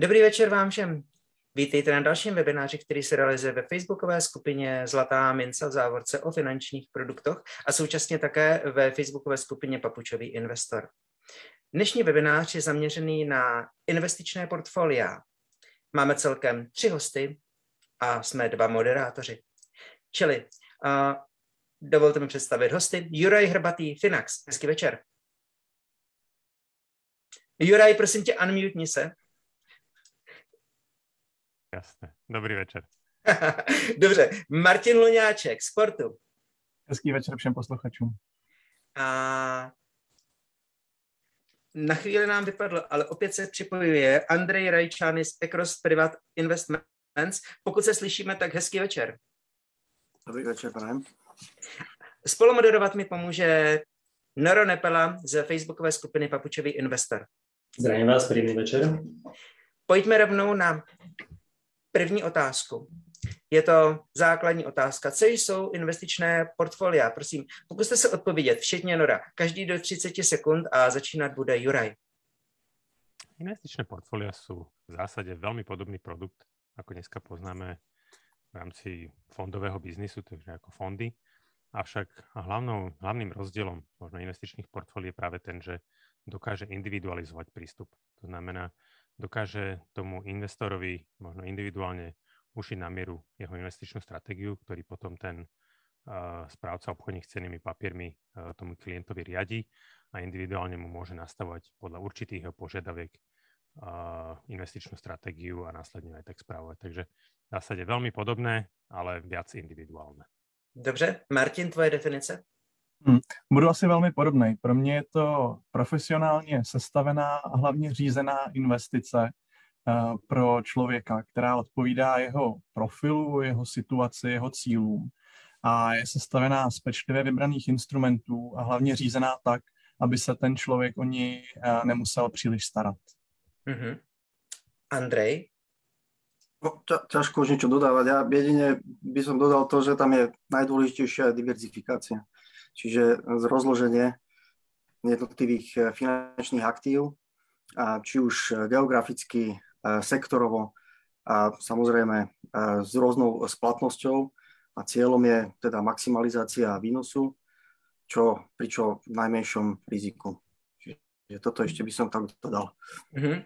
Dobrý večer vám všem. Vítejte na dalším webináři, který se realizuje ve facebookové skupině Zlatá mince v závorce o finančních produktech a současně také ve facebookové skupině Papučový investor. Dnešní webinář je zaměřený na investičné portfolia. Máme celkem tři hosty a jsme dva moderátoři. Čili uh, dovolte mi představit hosty. Juraj Hrbatý, Finax. Hezký večer. Juraj, prosím tě, unmute se. Jasné. Dobrý večer. Dobře. Martin Luňáček, Sportu. Hezký večer všem posluchačům. A na chvíli nám vypadlo, ale opět se připojuje Andrej Rajčány z Ecros Privat Investments. Pokud se slyšíme, tak hezký večer. Dobrý večer, pane. Spolumoderovat mi pomůže Noro Nepela z facebookové skupiny Papučový investor. Zdravím vás, příjemný večer. Pojďme rovnou na první otázku. Je to základní otázka. Co jsou investičné portfolia? Prosím, pokuste se odpovědět, všetně Nora. Každý do 30 sekund a začínat bude Juraj. Investičné portfólia sú v zásade veľmi podobný produkt, ako dneska poznáme v rámci fondového biznisu, takže ako fondy. Avšak hlavnou, hlavným rozdielom možno investičných portfólií je práve ten, že dokáže individualizovať prístup. To znamená, dokáže tomu investorovi možno individuálne ušiť na mieru jeho investičnú stratégiu, ktorý potom ten uh, správca obchodných cenými papiermi uh, tomu klientovi riadi a individuálne mu môže nastavovať podľa určitých jeho požiadaviek uh, investičnú stratégiu a následne aj tak správovať. Takže v zásade veľmi podobné, ale viac individuálne. Dobře. Martin, tvoje definice? Hmm. Budu asi velmi podobný. Pro mě je to profesionálně sestavená a hlavně řízená investice uh, pro člověka, která odpovídá jeho profilu, jeho situaci, jeho cílům a je sestavená z pečlivě vybraných instrumentů a hlavně řízená tak, aby se ten člověk o ní uh, nemusel příliš starat. Mm-hmm. Andrej? No, ťažko už niečo dodávať. Ja jedine by som dodal to, že tam je najdôležitejšia diverzifikácia. Čiže rozloženie jednotlivých eh, finančných aktív, či už eh, geograficky, eh, sektorovo a samozrejme s rôznou splatnosťou a cieľom je teda maximalizácia výnosu, čo pri najmenšom riziku. Že toto ešte by som tam dodal. Uh-huh.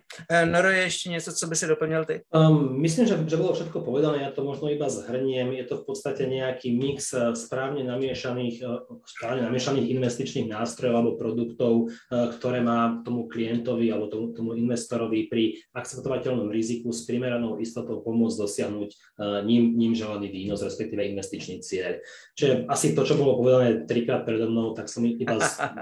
Noro, je ešte niečo, co by si doplnil ty? Um, myslím, že, že bolo všetko povedané, ja to možno iba zhrniem. Je to v podstate nejaký mix eh, správne namiešaných, eh, správne namiešaných investičných nástrojov alebo produktov, ktoré má tomu klientovi alebo tomu, tomu investorovi pri akceptovateľnom riziku s primeranou istotou pomôcť dosiahnuť ním, ním želaný výnos, respektíve investičný cieľ. Čiže asi to, čo bolo povedané trikrát predo mnou, tak som iba,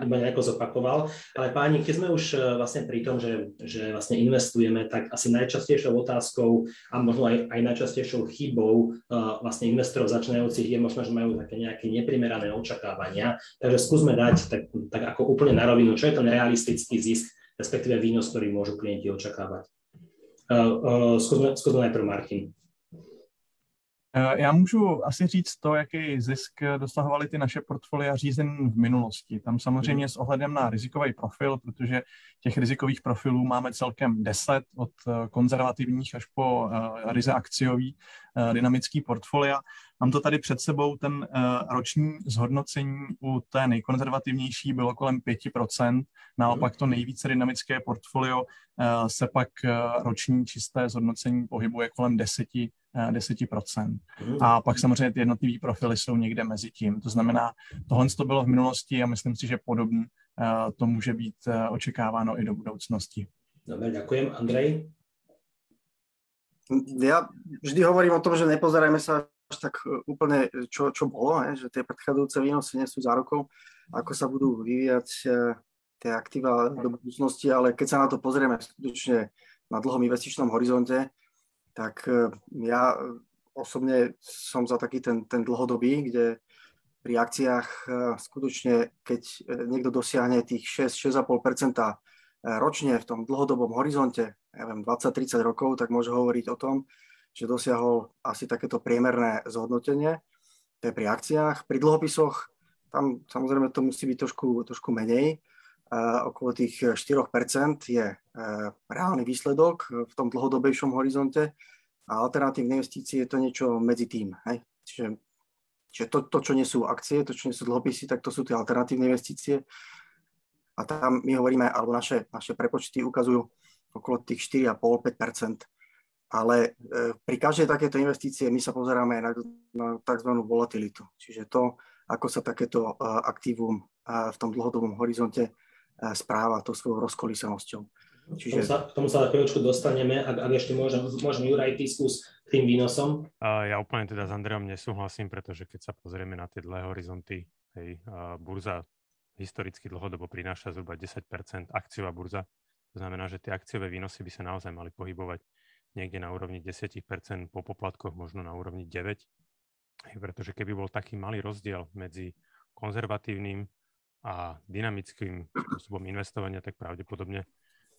iba nejako zopakoval. Ale páni, keď sme už e, vlastne pri tom, že, že vlastne investujeme, tak asi najčastejšou otázkou a možno aj, aj najčastejšou chybou uh, vlastne investorov začínajúcich je možno, že majú také nejaké neprimerané očakávania. Takže skúsme dať tak, tak ako úplne na rovinu, čo je ten realistický zisk, respektíve výnos, ktorý môžu klienti očakávať. Uh, skúsme, skúsme najprv Martin. Eh, já můžu asi říct to, jaký zisk dosahovaly ty naše portfolia řízen v minulosti. Tam samozřejmě s ohledem na rizikový profil, protože těch rizikových profilů máme celkem 10 od eh, konzervativních až po eh, ryze akciový dynamický portfolia. Mám to tady před sebou, ten roční zhodnocení u té nejkonzervativnější bylo kolem 5%, naopak to nejvíce dynamické portfolio se pak roční čisté zhodnocení pohybuje kolem 10 10%. A pak samozřejmě ty jednotlivé profily jsou někde mezi tím. To znamená, tohle to bylo v minulosti a myslím si, že podobně eh, to může být eh, očekáváno i do budoucnosti. Dobre, ďakujem. Andrej? Ja vždy hovorím o tom, že nepozerajme sa až tak eh, úplne, čo, čo bolo, ne? že tie predchádzajúce výnosy nie sú zárukou, ako sa budú vyvíjať tie aktíva do budúcnosti, ale keď sa na to pozrieme skutočne na dlhom investičnom horizonte, tak e, ja osobne som za taký ten, ten dlhodobý, kde pri akciách e, skutočne, keď e, niekto dosiahne tých 6-6,5% ročne v tom dlhodobom horizonte, ja viem, 20-30 rokov, tak môže hovoriť o tom, že dosiahol asi takéto priemerné zhodnotenie. To je pri akciách. Pri dlhopisoch tam samozrejme to musí byť trošku, trošku menej. Okolo tých 4% je reálny výsledok v tom dlhodobejšom horizonte a alternatívne investície je to niečo medzi tým. Hej? Čiže, čiže to, to, čo nie sú akcie, to, čo nie sú dlhopisy, tak to sú tie alternatívne investície. A tam my hovoríme, alebo naše, naše prepočty ukazujú okolo tých 4,5-5%. Ale e, pri každej takéto investície my sa pozeráme na, na tzv. volatilitu. Čiže to, ako sa takéto e, aktívum e, v tom dlhodobom horizonte správa to svojou rozkolísanosťou. Čiže... K tomu sa, k tomu sa chvíľočku dostaneme, ak, ak ešte môžem, môžem Juraj, ty skús k tým výnosom. Ja úplne teda s Andreom nesúhlasím, pretože keď sa pozrieme na tie dlhé horizonty, hej, burza historicky dlhodobo prináša zhruba 10% akciová burza. To znamená, že tie akciové výnosy by sa naozaj mali pohybovať niekde na úrovni 10 po poplatkoch, možno na úrovni 9. Pretože keby bol taký malý rozdiel medzi konzervatívnym a dynamickým spôsobom investovania, tak pravdepodobne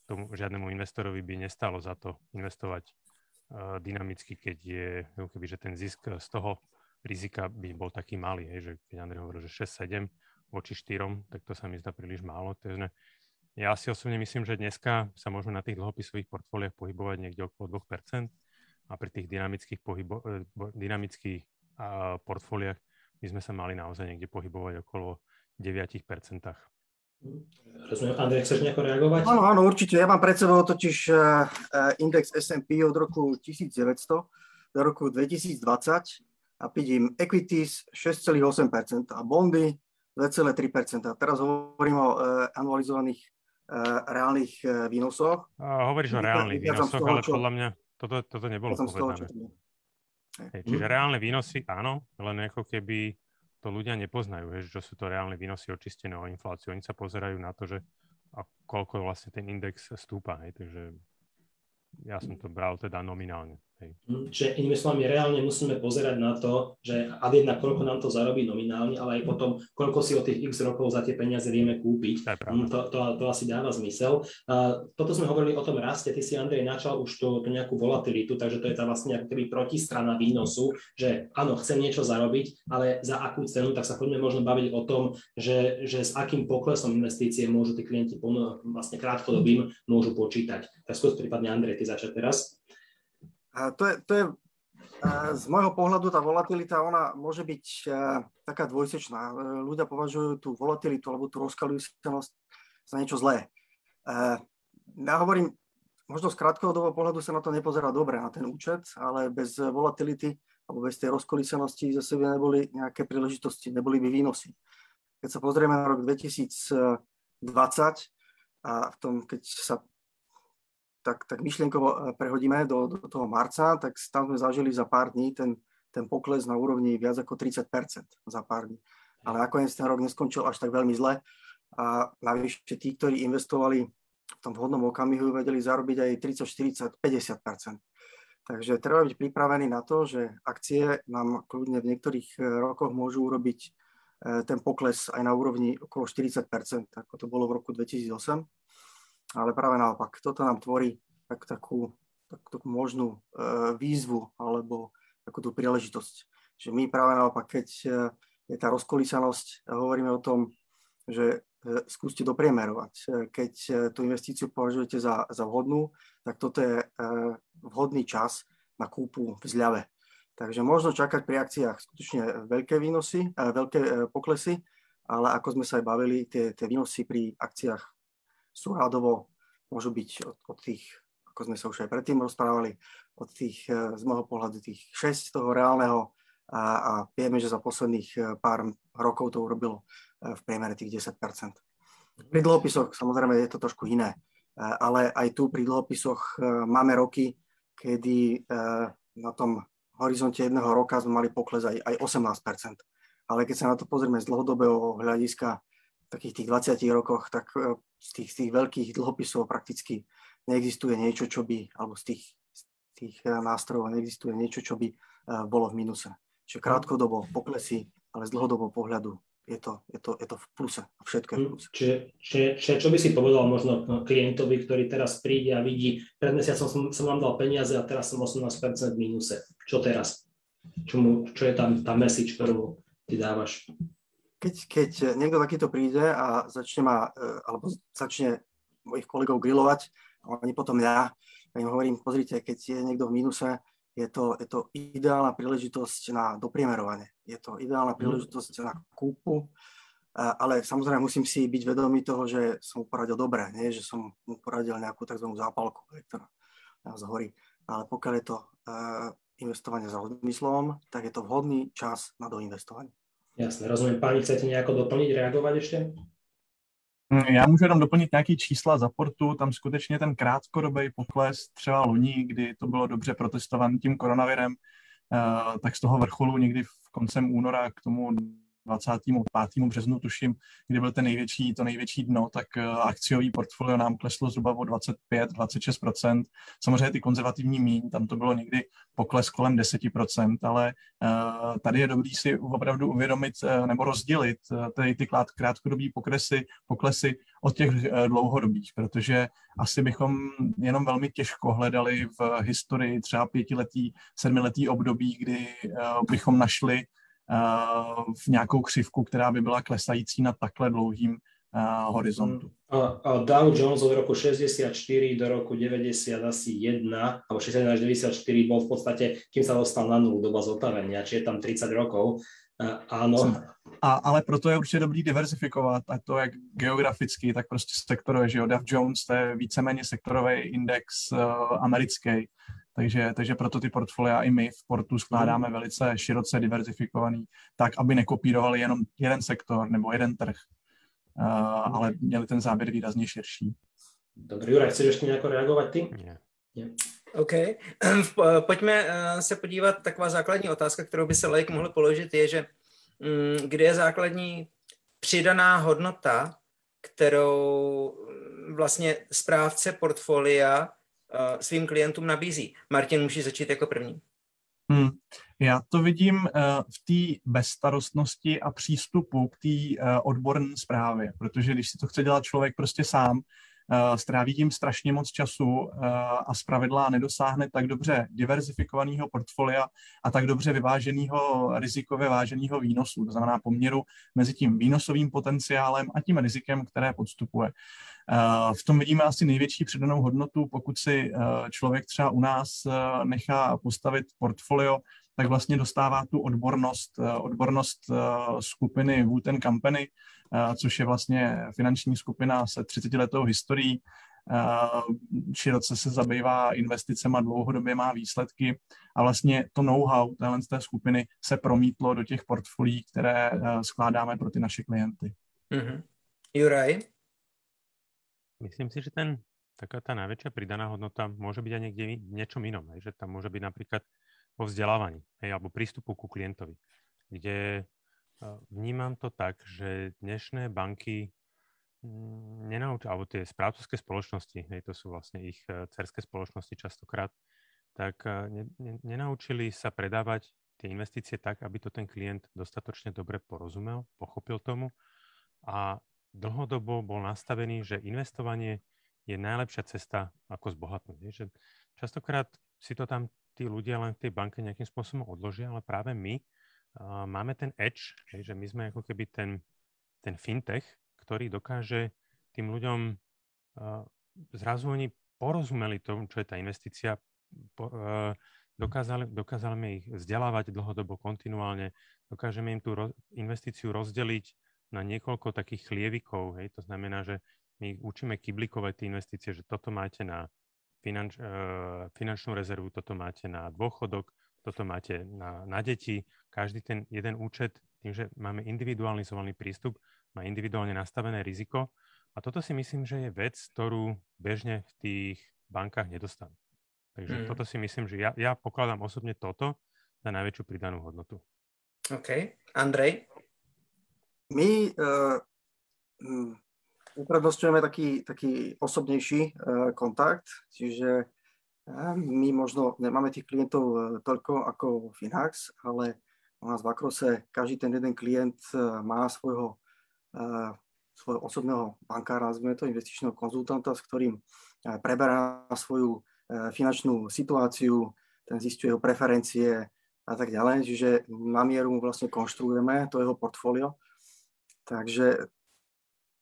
tomu žiadnemu investorovi by nestalo za to investovať uh, dynamicky, keď je, keby, že ten zisk z toho rizika by bol taký malý, hej, že keď Andrej hovoril, že 6-7 voči 4, tak to sa mi zdá príliš málo. Takže ja si osobne myslím, že dneska sa môžeme na tých dlhopisových portfóliách pohybovať niekde okolo 2% a pri tých dynamických, pohybo, e, dynamických uh, by sme sa mali naozaj niekde pohybovať okolo 9%. Rozumiem. Andrej, chceš nejako reagovať? Áno, áno, určite. Ja mám pred sebou totiž uh, index S&P od roku 1900 do roku 2020 a vidím equities 6,8% a bondy 2,3%. A teraz hovorím o anualizovaných uh, reálnych výnosoch. A hovoríš o reálnych výnosoch, toho, ale čo... podľa mňa toto, toto nebolo povedané. Toho, Hej, čiže hm. reálne výnosy, áno, len ako keby to ľudia nepoznajú, že sú to reálne výnosy očistené o infláciu. Oni sa pozerajú na to, že a koľko vlastne ten index stúpa. Hej. Takže ja som to bral teda nominálne. Hej. Čiže inými slovami, reálne musíme pozerať na to, že ad jedna koľko nám to zarobí nominálne, ale aj potom, koľko si o tých x rokov za tie peniaze vieme kúpiť. To, to, to, to asi dáva zmysel. A toto sme hovorili o tom raste, ty si Andrej načal už tú, tú nejakú volatilitu, takže to je tá vlastne ako keby protistrana výnosu, že áno, chcem niečo zarobiť, ale za akú cenu, tak sa poďme možno baviť o tom, že, že s akým poklesom investície môžu tí klienti vlastne krátkodobým môžu počítať. Tak skôr prípadne Andrej, ty začať teraz. To je, to je z môjho pohľadu tá volatilita, ona môže byť taká dvojsečná. Ľudia považujú tú volatilitu alebo tú rozkalujúcenosť za niečo zlé. Ja hovorím, možno z krátkodobého pohľadu sa na to nepozerá dobre, na ten účet, ale bez volatility alebo bez tej rozkolísenosti za sebe neboli nejaké príležitosti, neboli by výnosy. Keď sa pozrieme na rok 2020 a v tom, keď sa tak, tak myšlienkovo e, prehodíme do, do toho marca, tak tam sme zažili za pár dní ten, ten pokles na úrovni viac ako 30 za pár dní. Ale nakoniec ten rok neskončil až tak veľmi zle a navyše tí, ktorí investovali v tom vhodnom okamihu, vedeli zarobiť aj 30, 40, 50% Takže treba byť pripravený na to, že akcie nám kľudne v niektorých e, rokoch môžu urobiť e, ten pokles aj na úrovni okolo 40% ako to bolo v roku 2008 ale práve naopak, toto nám tvorí tak, takú, tak, takú možnú e, výzvu alebo takú tú príležitosť. Že my práve naopak, keď e, je tá rozkolísanosť, hovoríme o tom, že e, skúste dopriemerovať. E, keď tú investíciu považujete za, za vhodnú, tak toto je vhodný čas na kúpu v zľave. Takže možno čakať pri akciách skutočne veľké výnosy, veľké poklesy, ale ako sme sa aj bavili, tie, tie výnosy pri akciách sú radovo, môžu byť od, od tých, ako sme sa už aj predtým rozprávali, od tých, e, z môjho pohľadu, tých 6 toho reálneho a, a vieme, že za posledných e, pár rokov to urobilo e, v priemere tých 10 Pri dlhopisoch samozrejme je to trošku iné, ale aj tu pri dlhopisoch máme roky, kedy na tom horizonte jedného roka sme mali pokles aj, aj 18% Ale keď sa na to pozrieme z dlhodobého hľadiska, takých tých 20 rokoch, tak e, z tých, z tých veľkých dlhopisov prakticky neexistuje niečo, čo by, alebo z tých, z tých e, nástrojov neexistuje niečo, čo by e, bolo v minuse. Čiže krátkodobo poklesy, ale z dlhodobého pohľadu je to, je to, je to v pluse. Všetko je v hm, pluse. Čiže, čiže, čiže čo by si povedal možno klientovi, ktorý teraz príde a vidí, pred mesiacom som, som vám dal peniaze a teraz som 18% v mínuse. Čo teraz? Čo, mu, čo je tam tá message, ktorú ty dávaš? Keď, keď niekto takýto príde a začne ma, alebo začne mojich kolegov grilovať, a oni potom ja, ja im hovorím, pozrite, keď je niekto v mínuse, je to, je to ideálna príležitosť na dopriemerovanie. Je to ideálna mhm. príležitosť na kúpu, ale samozrejme musím si byť vedomý toho, že som mu poradil dobre, nie? že som mu poradil nejakú tzv. zápalku, ktorá nás horí. Ale pokiaľ je to investovanie s rozmyslom, tak je to vhodný čas na doinvestovanie. Jasne, rozumiem. Páni, chcete nejako doplniť, reagovať ešte? Mm, já můžu jenom doplnit nějaký čísla za portu. Tam skutečně ten krátkodobý pokles třeba loni, kdy to bylo dobře protestovaný tím koronavirem, eh, tak z toho vrcholu někdy v koncem února k tomu 25. březnu, tuším, kdy byl ten největší, to největší dno, tak eh, akciový portfolio nám kleslo zhruba o 25-26%. Samozřejmě ty konzervativní míň, tam to bylo někdy pokles kolem 10%, ale uh, tady je dobrý si opravdu uvědomit uh, nebo rozdělit ty, ty krátkodobí pokresy, poklesy od těch dlouhodobých, protože asi bychom jenom velmi těžko hledali v historii třeba pětiletý, sedmiletý období, kdy bychom našli v nějakou křivku, která by byla klesající na takhle dlouhým horizontu. A, a Dow Jones od roku 64 do roku 90 asi 1, alebo 61 až 94 bol v podstate, kým sa dostal na nulu doba zotavenia, či je tam 30 rokov. Uh, áno. A, ale proto je určitě dobrý diversifikovat, a to jak geograficky, tak prostě sektorově, že jo, Dow Jones to je víceméně sektorový index uh, americký, takže, takže proto ty portfolia i my v portu skládáme mhm. velice široce diverzifikovaný, tak aby nekopírovali jenom jeden sektor nebo jeden trh, uh, ale měli ten záběr výrazně širší. Dobrý, Juraj, chceš ještě nějak reagovat ty? Nie. Nie. OK. Pojďme eh, se podívat, taková základní otázka, kterou by se Lejk mohl položit, je, že kde je základní přidaná hodnota, kterou mm, vlastně správce portfolia uh, svým klientům nabízí. Martin, můžeš začít jako první. Hmm. Já to vidím uh, v té bezstarostnosti a přístupu k té uh, odborné zprávě, protože když si to chce dělat člověk prostě sám, stráví tím strašně moc času uh, a zpravidla nedosáhne tak dobře diverzifikovaného portfolia a tak dobře vyváženého, rizikově váženého výnosu, to znamená poměru mezi tím výnosovým potenciálem a tím rizikem, které podstupuje. Uh, v tom vidíme asi největší přidanou hodnotu, pokud si člověk třeba u nás nechá postavit portfolio, tak vlastně dostává tu odbornost, odbornost skupiny Wooten Company, což je vlastně finanční skupina se 30 letou historií, široce se zabývá investicema, dlouhodobě má výsledky a vlastně to know-how téhle z té skupiny se promítlo do těch portfolií, které skládáme pro ty naše klienty. Mm-hmm. Juraj? Myslím si, že ten, taká tá najväčšia pridaná hodnota môže byť aj niekde v niečom inom. Hej? Že tam môže byť napríklad vo vzdelávaní hej? alebo prístupu ku klientovi, kde Vnímam to tak, že dnešné banky mm, nenaučia, alebo tie správcovské spoločnosti, hej, to sú vlastne ich e, cerské spoločnosti častokrát, tak e, ne, ne, nenaučili sa predávať tie investície tak, aby to ten klient dostatočne dobre porozumel, pochopil tomu a dlhodobo bol nastavený, že investovanie je najlepšia cesta, ako zbohatnúť. Že častokrát si to tam tí ľudia len v tej banke nejakým spôsobom odložia, ale práve my máme ten edge, hej, že my sme ako keby ten, ten fintech, ktorý dokáže tým ľuďom uh, zrazu oni porozumeli tomu, čo je tá investícia, po, uh, dokázali, dokázali ich vzdelávať dlhodobo, kontinuálne, dokážeme im tú ro- investíciu rozdeliť na niekoľko takých chlievikov, hej, to znamená, že my učíme kyblikovať tie investície, že toto máte na finanč, uh, finančnú rezervu, toto máte na dôchodok, toto máte na, na deti. Každý ten jeden účet, tým, že máme individualizovaný prístup, má individuálne nastavené riziko. A toto si myslím, že je vec, ktorú bežne v tých bankách nedostanú. Takže mm. toto si myslím, že ja, ja pokladám osobne toto za najväčšiu pridanú hodnotu. OK. Andrej? My uh, uprednostňujeme taký, taký osobnejší uh, kontakt, čiže my možno nemáme tých klientov e, toľko ako Finax, ale u nás v Akrose každý ten jeden klient má svojho, svojho osobného bankára, nazvime to investičného konzultanta, s ktorým preberá svoju finančnú situáciu, ten zistuje jeho preferencie a tak ďalej. Čiže na mieru vlastne konštruujeme to jeho portfólio. Takže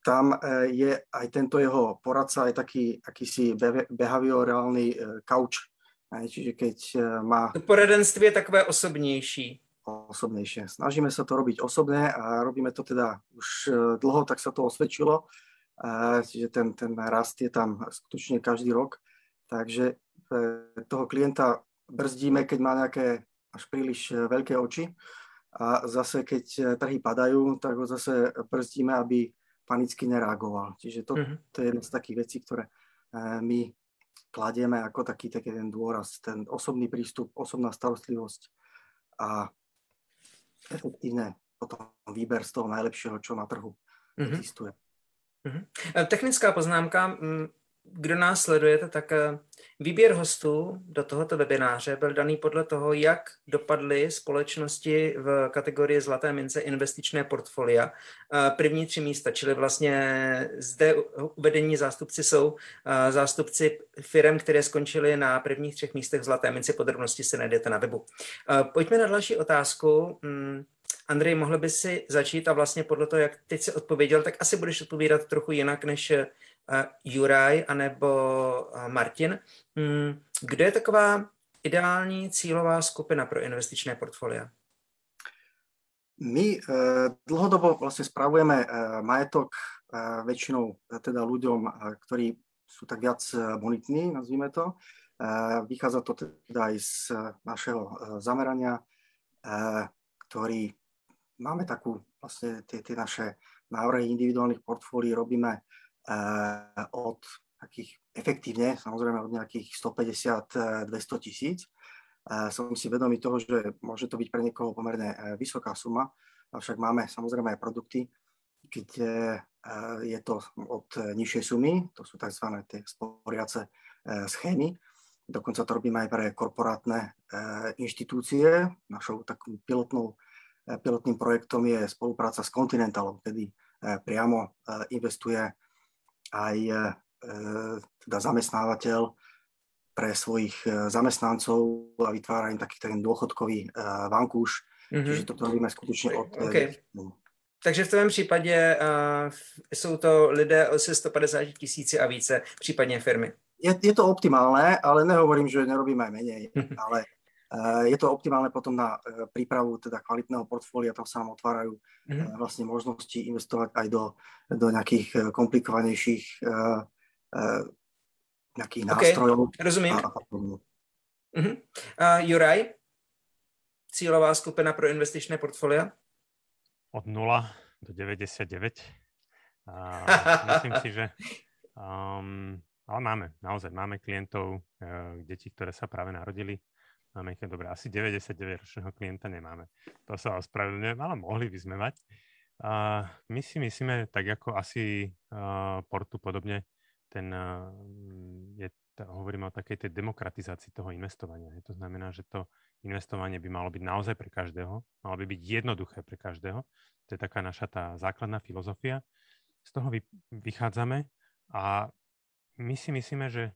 tam je aj tento jeho poradca, aj taký akýsi behaviorálny couch. Čiže keď má... To poradenství je takové osobnější. Osobnejšie. Snažíme sa to robiť osobne a robíme to teda už dlho, tak sa to osvedčilo. Čiže ten, ten rast je tam skutočne každý rok. Takže toho klienta brzdíme, keď má nejaké až príliš veľké oči a zase keď e, trhy padajú, tak ho zase brzdíme, aby panicky nereagoval. Čiže to, uh-huh. to je jedna z takých vecí, ktoré e, my kladieme ako taký, taký ten dôraz, ten osobný prístup, osobná starostlivosť a efektívne potom výber z toho najlepšieho, čo na trhu uh-huh. existuje. Uh-huh. Technická poznámka. Kdo nás sledujete, tak eh, výběr hostů do tohoto webináře byl daný podle toho, jak dopadly společnosti v kategorii Zlaté mince investičné portfolia. Eh, první tři místa, čili vlastně zde uvedení zástupci jsou eh, zástupci firm, které skončily na prvních třech místech Zlaté mince. Podrobnosti se najdete na webu. Pojďme na další otázku. Hmm, Andrej, mohl by si začít a vlastně podle toho, jak teď si odpověděl, tak asi budeš odpovídat trochu jinak než Juraj anebo Martin. Hmm, kdo je taková ideální cílová skupina pro investičné portfolia? My uh, dlhodobo vlastne spravujeme majetok väčšinou teda ľuďom, ktorí sú tak viac bonitní, nazvime to. Vychádza to teda aj z našeho zamerania, ktorý máme takú vlastne tie, tie naše návrhy individuálnych portfólií robíme Eh, od takých efektívne, samozrejme od nejakých 150-200 tisíc. Som si vedomý toho, že môže to byť pre niekoho pomerne eh, vysoká suma, avšak máme samozrejme aj produkty, kde je to od nižšej sumy, to sú tzv. tie sporiace schémy. Dokonca to robíme aj pre korporátne inštitúcie. Našou takým pilotnou, pilotným projektom je spolupráca s Continentalom, kedy priamo investuje aj e, teda zamestnávateľ pre svojich e, zamestnancov a vytvára im taký ten dôchodkový e, vankúš. Mm-hmm. Čiže to robíme skutočne od... Okay. Takže v tom případě uh, jsou to lidé se 150 tisíci a více, případně firmy. Je, je to optimálne, ale nehovorím, že nerobíme aj menej, ale je to optimálne potom na eh, prípravu teda kvalitného portfólia, tam sa nám otvárajú mm-hmm. vlastne možnosti investovať aj do, do nejakých komplikovanejších nejakých okay. nástrojov. Rozumím. A, a uh-huh. uh, Juraj, cílová skupina pro investičné portfolia? Od 0 do 99. Uh, myslím si, že um, ale máme, naozaj máme klientov, uh, detí, ktoré sa práve narodili Máme ich dobre, asi 99-ročného klienta nemáme. To sa ospravedlňujem, ale mohli by sme mať. Uh, my si myslíme, tak ako asi uh, Portu podobne, ten, uh, je, hovoríme o takej tej demokratizácii toho investovania. To znamená, že to investovanie by malo byť naozaj pre každého, malo by byť jednoduché pre každého. To je taká naša tá základná filozofia. Z toho vy, vychádzame a my si myslíme, že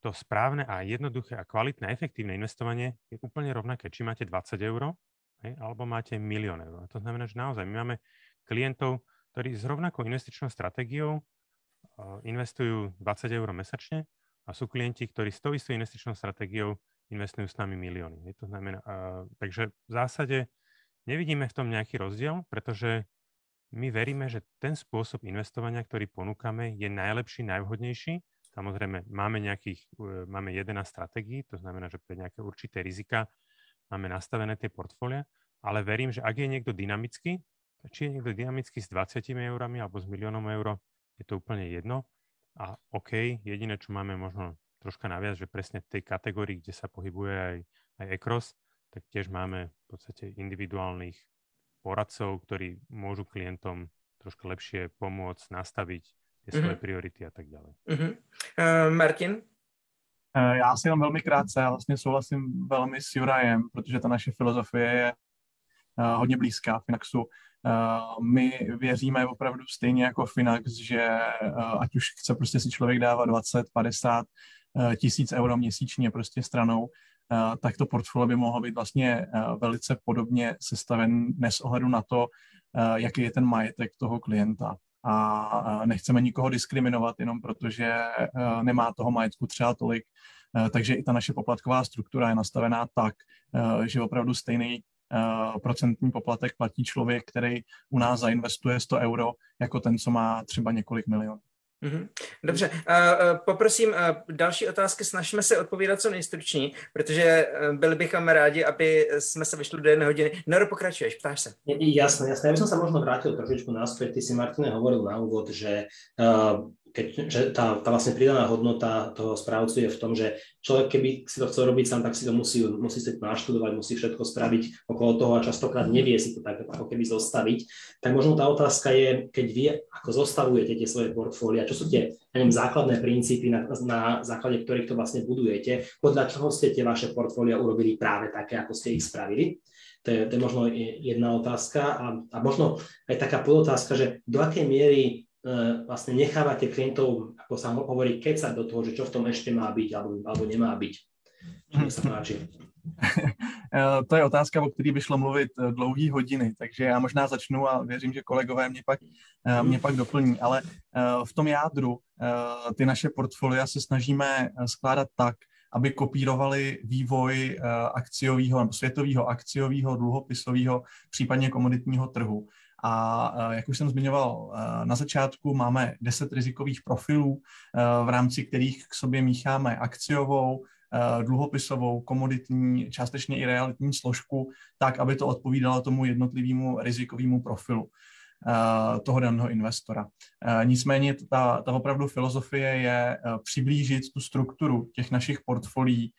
to správne a jednoduché a kvalitné, efektívne investovanie je úplne rovnaké, či máte 20 eur, hej, alebo máte milión eur. To znamená, že naozaj my máme klientov, ktorí s rovnakou investičnou stratégiou investujú 20 eur mesačne a sú klienti, ktorí s tou istou investičnou stratégiou investujú s nami milióny. To znamená, uh, takže v zásade nevidíme v tom nejaký rozdiel, pretože my veríme, že ten spôsob investovania, ktorý ponúkame, je najlepší, najvhodnejší Samozrejme, máme, nejakých, e, máme 11 stratégií, to znamená, že pre nejaké určité rizika máme nastavené tie portfólia, ale verím, že ak je niekto dynamický, či je niekto dynamický s 20 eurami alebo s miliónom eur, je to úplne jedno. A OK, jediné, čo máme možno troška naviac, že presne v tej kategórii, kde sa pohybuje aj, aj ECROS, tak tiež máme v podstate individuálnych poradcov, ktorí môžu klientom troška lepšie pomôcť nastaviť tie svoje mm-hmm. priority a tak ďalej. Mm-hmm. Uh, Martin? Uh, já si jenom velmi krátce, já vlastně souhlasím velmi s Jurajem, protože ta naše filozofie je uh, hodně blízká Finaxu. Uh, my věříme opravdu stejně jako Finax, že uh, ať už chce prostě si člověk dávat 20, 50 uh, tisíc euro měsíčně prostě stranou, uh, tak to portfolio by mohlo být vlastně uh, velice podobně sestaven bez ohledu na to, jaký je ten majetek toho klienta. A nechceme nikoho diskriminovat jenom proto, že nemá toho majetku třeba tolik, takže i ta naše poplatková struktura je nastavená tak, že opravdu stejný procentní poplatek platí člověk, který u nás zainvestuje 100 euro, jako ten, co má třeba několik milionů. Mm-hmm. Dobře, poprosím další otázky, snažíme se odpovídat co nejstručněji, protože byli bychom rádi, aby jsme se vyšli do jedné hodiny. Noro, pokračuješ, ptáš se. Jasné, jasné. Ja by som sa možno vrátil trošičku naspäť. Ty si, Martine, hovoril na úvod, že uh, keď, že tá, tá vlastne pridaná hodnota toho správcu je v tom, že človek, keby si to chcel robiť sám, tak si to musí, musí si naštudovať, musí všetko spraviť okolo toho a častokrát nevie si to tak ako keby zostaviť. Tak možno tá otázka je, keď vy ako zostavujete tie svoje portfólia, čo sú tie ja neviem, základné princípy, na, na základe ktorých to vlastne budujete, podľa čoho ste tie vaše portfólia urobili práve také, ako ste ich spravili. To je, to je možno jedna otázka a, a možno aj taká podotázka, že do akej miery vlastne nechávate klientov, ako sa hovorí, kecať do toho, že čo v tom ešte má byť alebo, alebo nemá byť. E, to je otázka, o které by šlo mluvit e, dlouhý hodiny, takže já možná začnu a věřím, že kolegové mě pak, mě pak doplní. Ale v tom jádru ty naše portfolia se snažíme skládat tak, aby kopírovali vývoj akciového světového akciového, dluhopisového, případně komoditního trhu. A jak už jsem zmiňoval na začátku, máme 10 rizikových profilů, v rámci kterých k sobě mícháme akciovou, dluhopisovou, komoditní, částečně i realitní složku, tak, aby to odpovídalo tomu jednotlivému rizikovému profilu toho daného investora. Nicméně ta, ta opravdu filozofie je přiblížit tu strukturu těch našich portfolií,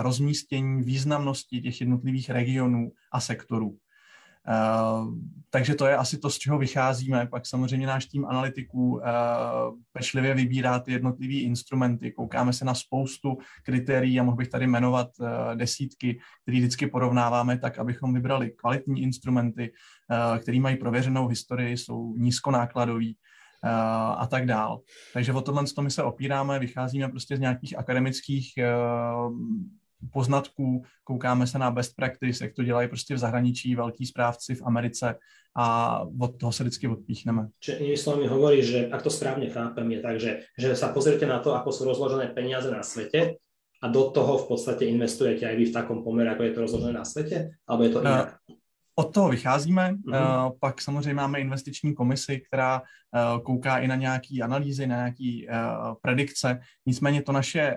rozmístění významnosti těch jednotlivých regionů a sektorů. Uh, takže to je asi to, z čeho vycházíme. Pak samozřejmě náš tým analytiků uh, pečlivě vybírá ty jednotlivé instrumenty. Koukáme se na spoustu kritérií a mohl bych tady jmenovat uh, desítky, které vždycky porovnáváme tak, abychom vybrali kvalitní instrumenty, které mají prověřenou historii, jsou nízkonákladový a tak dál. Takže o tohle my se opíráme, vycházíme prostě z nějakých akademických poznatků, koukáme se na best practice, jak to dělají prostě v zahraničí, velký správci v Americe a od toho se vždycky odpíchneme. Čiže inými slovami hovorí, že ak to správne chápem, je tak, že, že sa pozrite na to, ako sú rozložené peniaze na svete a do toho v podstate investujete aj vy v takom pomere, ako je to rozložené na svete? Alebo je to inak? Uh, od toho vycházíme, mm-hmm. pak samozřejmě máme investiční komisi, která uh, kouká i na nějaké analýzy, na nějaké uh, predikce. Nicméně to naše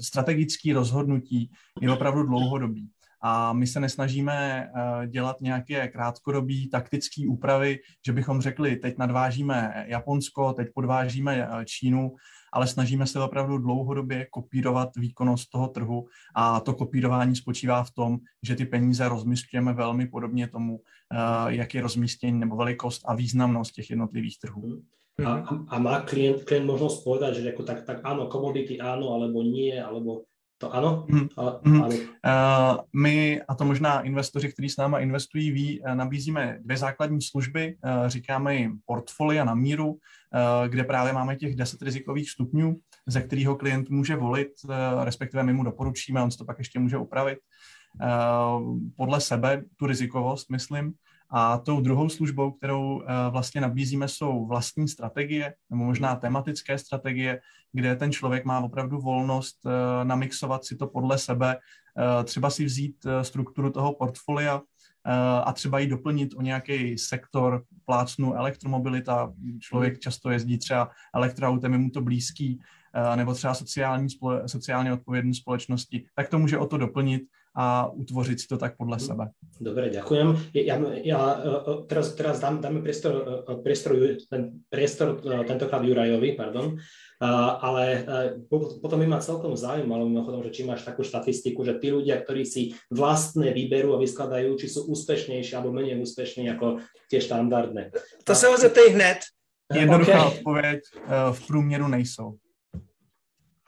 strategické rozhodnutí je opravdu dlouhodobý. A my se nesnažíme dělat nějaké krátkodobé taktické úpravy, že bychom řekli, teď nadvážíme Japonsko, teď podvážíme Čínu ale snažíme se opravdu dlouhodobě kopírovat výkonnost toho trhu a to kopírování spočívá v tom, že ty peníze rozmístujeme velmi podobně tomu, eh, jak je rozmístění nebo velikost a významnost těch jednotlivých trhů. A, a má klient, klient možnosť povedať, že ako tak, tak áno, komodity áno, alebo nie, alebo to ano? Mm. Ale, mm. Ale... Uh, my, a to možná investoři, kteří s náma investují, ví, eh, nabízíme dvě základní služby. Uh, říkáme jim portfolia na míru, uh, kde právě máme těch 10 rizikových stupňů, ze kterého klient může volit, uh, respektive my mu doporučíme, on si to pak ještě může upravit podle sebe, tu rizikovost, myslím. A tou druhou službou, kterou uh, vlastně nabízíme, jsou vlastní strategie, nebo možná tematické strategie, kde ten člověk má opravdu volnost uh, namixovat si to podle sebe, uh, třeba si vzít strukturu toho portfolia a třeba ji doplnit o nějaký sektor, plácnu elektromobilita, člověk často jezdí třeba elektroautem, je mu to blízký, nebo třeba sociální, sociálně odpovědné společnosti, tak to může o to doplnit a utvořit si to tak podle mhm. sebe. Dobre, ďakujem. Ja, ja e, e, teraz, teraz dám, dáme priestor, priestor, ten, priestor tentokrát Jurajovi, pardon, ale potom by ma celkom zaujímalo mimochodom, že či máš takú štatistiku, že tí ľudia, ktorí si vlastné vyberú a vyskladajú, či sú úspešnejší alebo menej úspešní ako tie štandardné. To sa ho zeptej hned. Jednoduchá okay. odpověď, v průměru nejsou.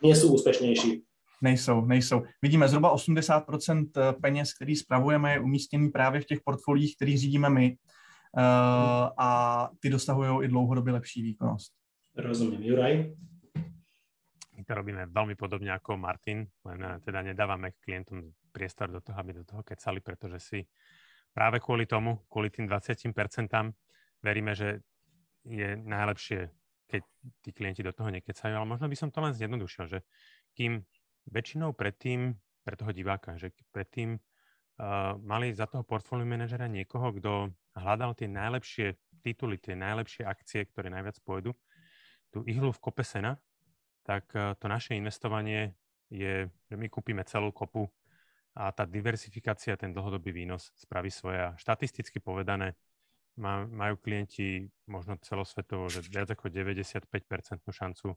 Nie sú úspešnejší. Nejsou, nejsou. Vidíme, zhruba 80% eh, peněz, který spravujeme, je umístěný právě v těch portfoliích, který řídíme my uh, a ty dosahují i dlouhodobě lepší výkonnost. Rozumím. Juraj? My to robíme veľmi podobne ako Martin, len eh, teda nedávame klientom priestor do toho, aby do toho kecali, pretože si práve kvôli tomu, kvôli tým 20%, veríme, že je najlepšie, keď tí klienti do toho nekecajú, ale možno by som to len zjednodušil, že kým väčšinou predtým, pre toho diváka, že predtým uh, mali za toho portfólio manažera niekoho, kto hľadal tie najlepšie tituly, tie najlepšie akcie, ktoré najviac pôjdu, tú ihlu v kope sena, tak uh, to naše investovanie je, že my kúpime celú kopu a tá diversifikácia, ten dlhodobý výnos spraví svoje. A štatisticky povedané, majú klienti možno celosvetovo, že viac ako 95% šancu,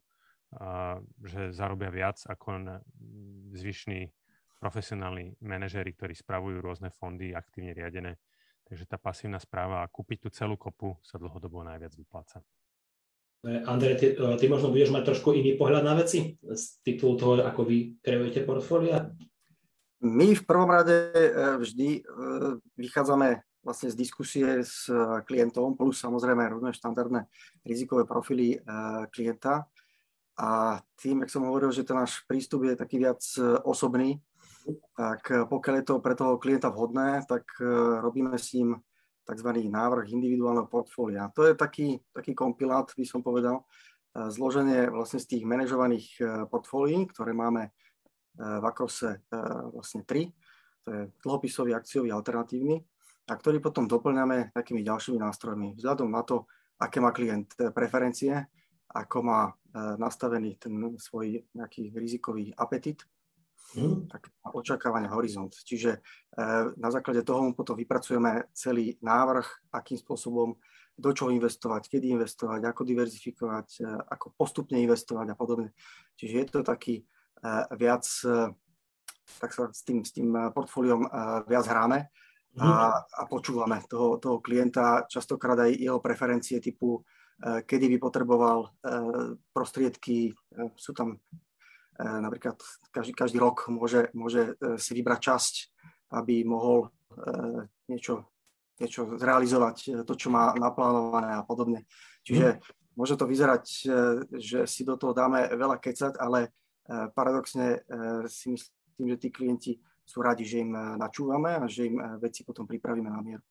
že zarobia viac ako zvyšní profesionálni manažéri, ktorí spravujú rôzne fondy aktívne riadené. Takže tá pasívna správa a kúpiť tú celú kopu sa dlhodobo najviac vypláca. Andrej, ty, ty možno budeš mať trošku iný pohľad na veci z titulu toho, ako vy kreujete portfólia? My v prvom rade e, vždy e, vychádzame vlastne z diskusie s klientom, plus samozrejme rôzne štandardné rizikové profily e, klienta. A tým, jak som hovoril, že ten náš prístup je taký viac osobný, tak pokiaľ je to pre toho klienta vhodné, tak robíme s ním tzv. návrh individuálneho portfólia. To je taký, taký kompilát, by som povedal, zloženie vlastne z tých manažovaných portfólií, ktoré máme v Akrose vlastne tri. To je dlhopisový, akciový, alternatívny a ktorý potom doplňame takými ďalšími nástrojmi. Vzhľadom na to, aké má klient preferencie, ako má nastavený ten svoj nejaký rizikový apetit, Hmm. tak očakávania horizont. Čiže e, na základe toho mu potom vypracujeme celý návrh, akým spôsobom, do čoho investovať, kedy investovať, ako diverzifikovať, e, ako postupne investovať a podobne. Čiže je to taký e, viac, tak sa s tým, s tým portfóliom viac hráme a, a počúvame toho, toho klienta, častokrát aj jeho preferencie typu, kedy by potreboval prostriedky, sú tam E, napríklad každý, každý rok môže, môže e, si vybrať časť, aby mohol e, niečo, niečo zrealizovať, to, čo má naplánované a podobne. Čiže mm. môže to vyzerať, že si do toho dáme veľa kecať, ale paradoxne si myslím, že tí klienti sú radi, že im načúvame a že im veci potom pripravíme na mieru.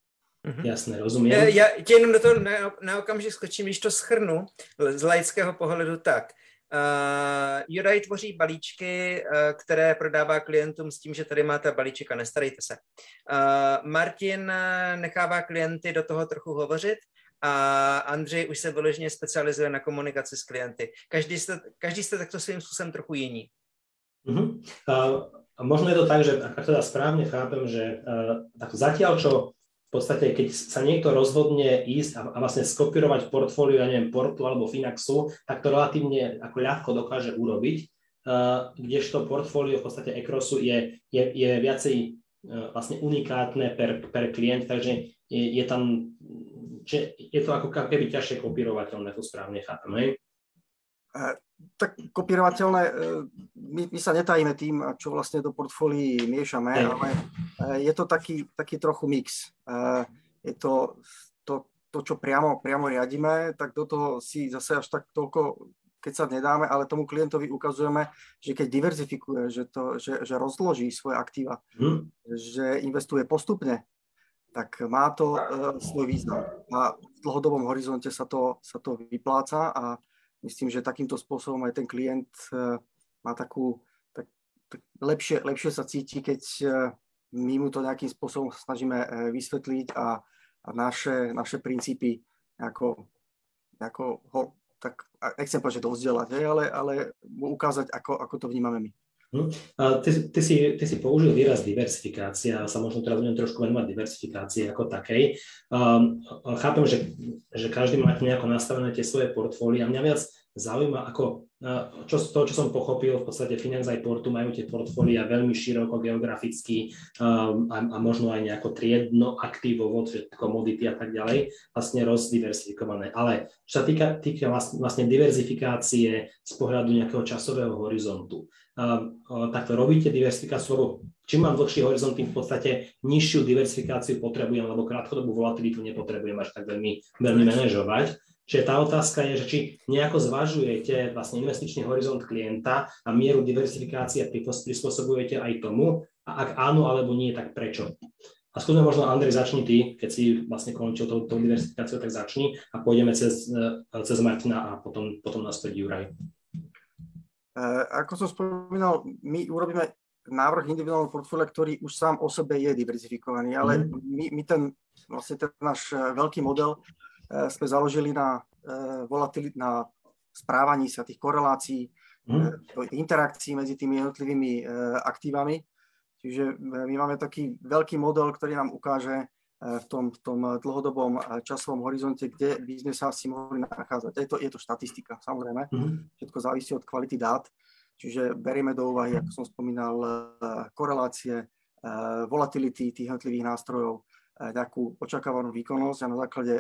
Mm-hmm. Jasné, rozumím. Já tě jenom do toho na, na okamžik skočím, když to schrnu z laického pohledu tak. Uh, Jodaj tvoří balíčky, uh, které prodává klientům s tím, že tady máte balíček a nestarejte se. Uh, Martin nechává klienty do toho trochu hovořit a Andřej už se vyloženě specializuje na komunikaci s klienty. Každý jste, každý jste takto svým způsobem trochu jiný. Uh-huh. Uh, možno je to tak, že ak teda správne chápem, že uh, tak zatiaľ, čo v podstate, keď sa niekto rozhodne ísť a, a vlastne skopírovať portfólio, ja neviem, Portu alebo Finaxu, tak to relatívne ako ľahko dokáže urobiť, uh, kdežto portfólio v podstate Ecrosu je, je, je viacej uh, vlastne unikátne per, per klient, takže je, je tam, že je to ako keby ťažšie kopírovateľné, to správne chápem, hej? Tak kopírovateľné, e, my, my sa netajíme tým, čo vlastne do portfólií miešame, ale e, je to taký, taký trochu mix. E, je to, to, to čo priamo, priamo riadíme, tak do toho si zase až tak toľko keď sa nedáme, ale tomu klientovi ukazujeme, že keď diverzifikuje, že, to, že, že rozloží svoje aktíva, hmm. že investuje postupne, tak má to uh, svoj význam. A v dlhodobom horizonte sa to, sa to vypláca a myslím, že takýmto spôsobom aj ten klient eh, má takú, tak, tak lepšie, lepšie sa cíti, keď eh, my mu to nejakým spôsobom snažíme eh, vysvetliť a, a naše, naše princípy ako, ako ho, tak nechcem povedať, že dozdelať, ale, ale mu ukázať, ako, ako to vnímame my. Hm. Ty, ty, si, ty si použil výraz diversifikácia sa možno teraz budem trošku venovať diversifikácii ako takej. Um, chápem, že, že každý má nejako nastavené tie svoje portfólia. Mňa viac zaujíma, ako čo toho, čo som pochopil, v podstate Finance aj Portu majú tie portfólia veľmi široko geograficky um, a, a možno aj nejako triedno, aktívovo, že komodity a tak ďalej, vlastne rozdiversifikované. Ale čo sa týka, týka vlastne diverzifikácie z pohľadu nejakého časového horizontu, um, takto robíte diversifikáciu, lebo čím mám dlhší horizont, tým v podstate nižšiu diversifikáciu potrebujem, lebo krátkodobú volatilitu nepotrebujem až tak veľmi, veľmi manažovať. Čiže tá otázka je, že či nejako zvažujete vlastne investičný horizont klienta a mieru diversifikácie prispôsobujete aj tomu, a ak áno alebo nie, tak prečo? A skúsme možno, Andrej, začni ty, keď si vlastne končil tou, tou diversifikáciou, tak začni a pôjdeme cez, cez Martina a potom, potom naspäť Juraj. Ako som spomínal, my urobíme návrh individuálneho portfólia, ktorý už sám o sebe je diverzifikovaný, ale mm. my, my ten, vlastne ten náš veľký model sme založili na, na správaní sa tých korelácií, mm. interakcií medzi tými jednotlivými aktívami Čiže my máme taký veľký model, ktorý nám ukáže v tom, v tom dlhodobom časovom horizonte, kde by sme sa asi mohli nachádzať. Je to, je to štatistika, samozrejme. Mm-hmm. Všetko závisí od kvality dát. Čiže berieme do úvahy, ako som spomínal, korelácie, volatility tých jednotlivých nástrojov, nejakú očakávanú výkonnosť a na základe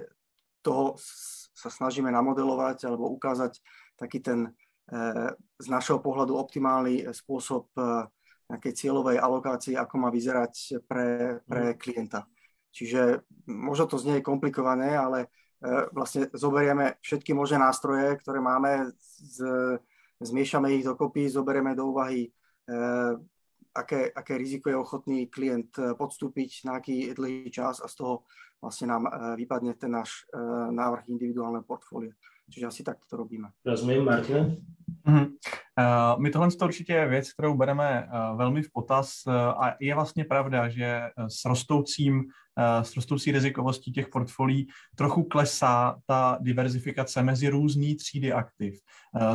toho sa snažíme namodelovať alebo ukázať taký ten z našeho pohľadu optimálny spôsob nejakej cieľovej alokácii, ako má vyzerať pre, pre mhm. klienta. Čiže možno to znie komplikované, ale e, vlastne zoberieme všetky možné nástroje, ktoré máme, z, zmiešame ich dokopy, zoberieme do úvahy, e, aké, aké riziko je ochotný klient e, podstúpiť na aký dlhý čas a z toho vlastne nám vypadne ten náš návrh individuálneho portfólia. Čiže asi takto to robíme. Rozumím, Martina? Uh, my tohle to určitě je věc, kterou bereme uh, velmi v potaz uh, a je vlastně pravda, že s rostoucím, s rostoucí rizikovostí těch portfolií trochu klesá ta diverzifikace mezi různý třídy aktiv.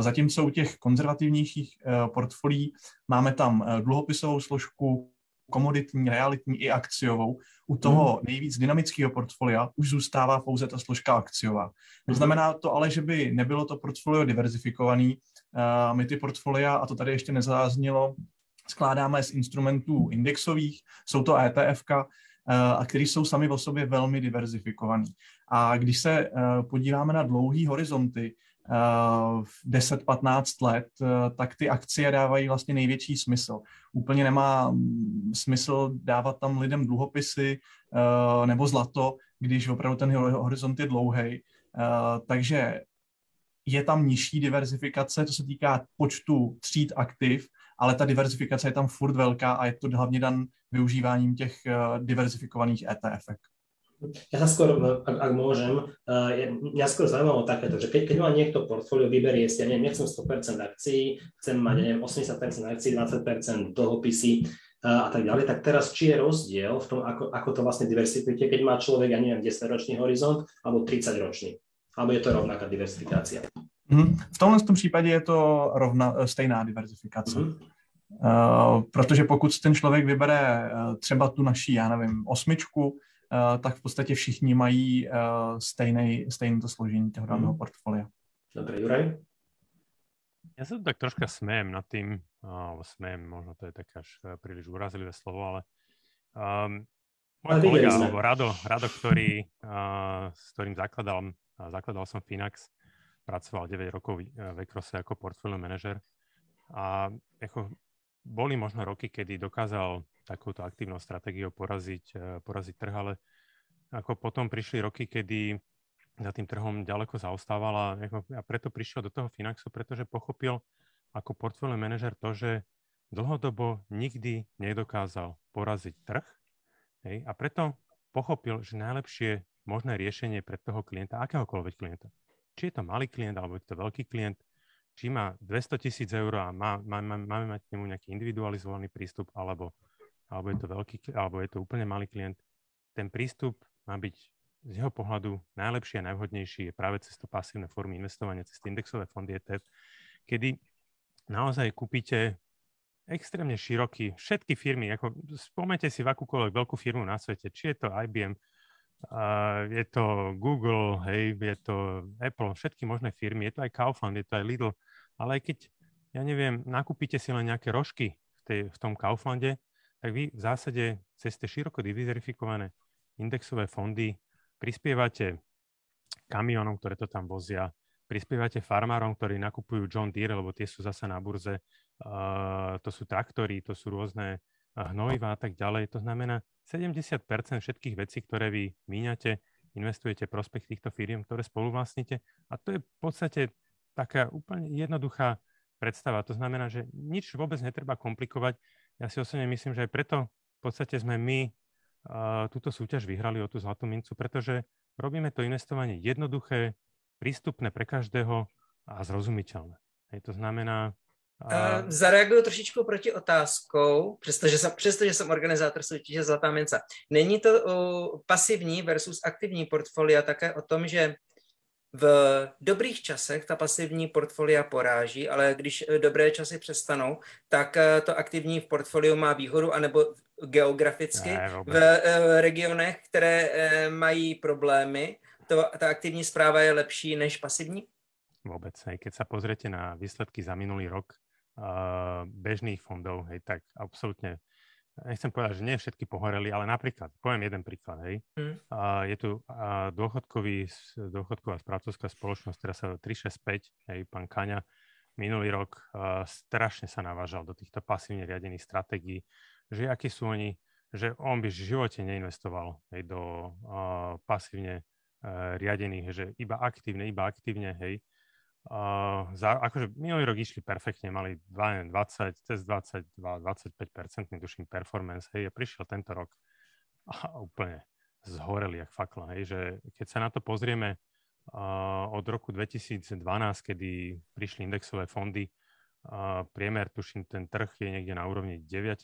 Zatímco u těch konzervativnějších portfolií máme tam dluhopisovou složku, komoditní, realitní i akciovou. U toho hmm. nejvíc dynamického portfolia už zůstává pouze ta složka akciová. Neznamená to ale, že by nebylo to portfolio diverzifikovaný. Uh, my ty portfolia, a to tady ještě nezáznělo, skládáme z instrumentů indexových, jsou to ETF, uh, a který jsou sami o sobě velmi diverzifikovaný. A když se uh, podíváme na dlouhý horizonty, 10-15 let, tak ty akcie dávají vlastně největší smysl. Úplně nemá mm, smysl dávat tam lidem dluhopisy nebo zlato, když opravdu ten horizont je dlouhý. Takže je tam nižší diverzifikace, to se týká počtu tříd aktiv, ale ta diverzifikace je tam furt velká a je to hlavně dan využíváním těch diverzifikovaných ETF. Ja sa skôr, ak, ak môžem, uh, mňa skôr zaujímalo takéto, že keď, keď má niekto portfólio, vyberie si, ja neviem, nechcem 100% akcií, chcem mať, neviem, 80% akcií, 20% dlhopisy uh, a tak ďalej, tak teraz či je rozdiel v tom, ako, ako to vlastne diversifikuje, keď má človek, ja neviem, 10-ročný horizont alebo 30-ročný, alebo je to rovnaká diversifikácia? Mm-hmm. V tomhle tom případě je to rovna, stejná diverzifikace. Mm-hmm. Uh, protože pokud ten člověk vybere třeba tu naší, já nevím, osmičku, tak v podstatě všichni mají uh, stejné, stejné to složení toho daného mm. portfolia. Dobre, Juraj? Ja sa tak troška smejem nad tým, alebo smejem, možno to je také až eh, príliš urazlivé slovo, ale um, môj kolega, alebo Rado, Rado ktorý, uh, s ktorým zakladal, uh, zakladal som Finax, pracoval 9 rokov v Ekrose ako portfólio manažer a ako, boli možno roky, kedy dokázal takouto aktívnou stratégiou poraziť, eh, poraziť trh, ale ako potom prišli roky, kedy za tým trhom ďaleko zaostával a preto prišiel do toho Finaxu, pretože pochopil ako portfólio manažer to, že dlhodobo nikdy nedokázal poraziť trh hej, a preto pochopil, že najlepšie možné riešenie pre toho klienta, akéhokoľvek klienta, či je to malý klient alebo je to veľký klient, či má 200 tisíc eur a má, má, má, máme mať k nemu nejaký individualizovaný prístup alebo alebo je to veľký, alebo je to úplne malý klient, ten prístup má byť z jeho pohľadu najlepší a najvhodnejší je práve cez to pasívne formy investovania, cez indexové fondy ETF, kedy naozaj kúpite extrémne široký, všetky firmy, ako spomente si v akúkoľvek veľkú firmu na svete, či je to IBM, uh, je to Google, hej, je to Apple, všetky možné firmy, je to aj Kaufland, je to aj Lidl, ale aj keď, ja neviem, nakúpite si len nejaké rožky v, tej, v tom Kauflande, tak vy v zásade cez tie široko diverzifikované indexové fondy prispievate kamionom, ktoré to tam vozia, prispievate farmárom, ktorí nakupujú John Deere, lebo tie sú zase na burze, uh, to sú traktory, to sú rôzne hnojivá a tak ďalej. To znamená, 70% všetkých vecí, ktoré vy míňate, investujete prospech týchto firiem, ktoré spolu vlastnite. A to je v podstate taká úplne jednoduchá predstava. To znamená, že nič vôbec netreba komplikovať. Ja si osobne myslím, že aj preto v podstate sme my túto súťaž vyhrali o tú zlatú mincu, pretože robíme to investovanie jednoduché, prístupné pre každého a zrozumiteľné. Hej, to znamená... Uh, zareaguju trošičku proti otázkou, přestože jsem, přestože jsem organizátor soutěže Zlatá minca. Není to uh, pasivní versus aktivní portfolia také o tom, že v dobrých časech ta pasivní portfolia poráží, ale když eh, dobré časy přestanou, tak eh, to aktivní v portfoliu má výhodu, anebo geograficky ne, v eh, regionech, které mají problémy, to, ta aktivní správa je lepší než pasivní? Vôbec. Hej. Keď sa pozriete na výsledky za minulý rok uh, bežných fondov, hej, tak absolútne nechcem povedať, že nie všetky pohoreli, ale napríklad, poviem jeden príklad, hej. Mm. Uh, je tu uh, dôchodkový, dôchodková správcovská spoločnosť, ktorá sa 365, hej, pán Kaňa, minulý rok uh, strašne sa navážal do týchto pasívne riadených stratégií, že akí sú oni, že on by v živote neinvestoval hej, do uh, pasívne uh, riadených, že iba aktívne, iba aktívne, hej, Uh, za, akože minulý rok išli perfektne, mali 20, cez 22, 25% tuším performance, hej, a prišiel tento rok a úplne zhoreli jak fakla, hej, že keď sa na to pozrieme uh, od roku 2012, kedy prišli indexové fondy, uh, priemer, tuším, ten trh je niekde na úrovni 9%,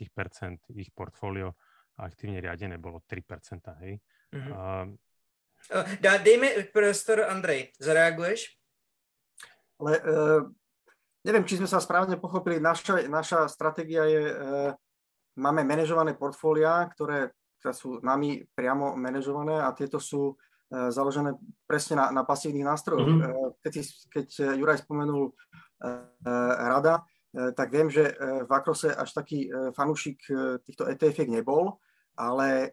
ich portfólio aktívne riadené bolo 3%, hej. Mm-hmm. Uh, Dá, dejme prostor, Andrej, zareaguješ? Ale uh, neviem, či sme sa správne pochopili. Naša, naša stratégia je, uh, máme manažované portfólia, ktoré, sú nami priamo manažované a tieto sú uh, založené presne na, na pasívnych nástrojoch. Mm-hmm. Keď, keď Juraj spomenul uh, rada, tak viem, že v Akrose až taký fanúšik týchto etf nebol, ale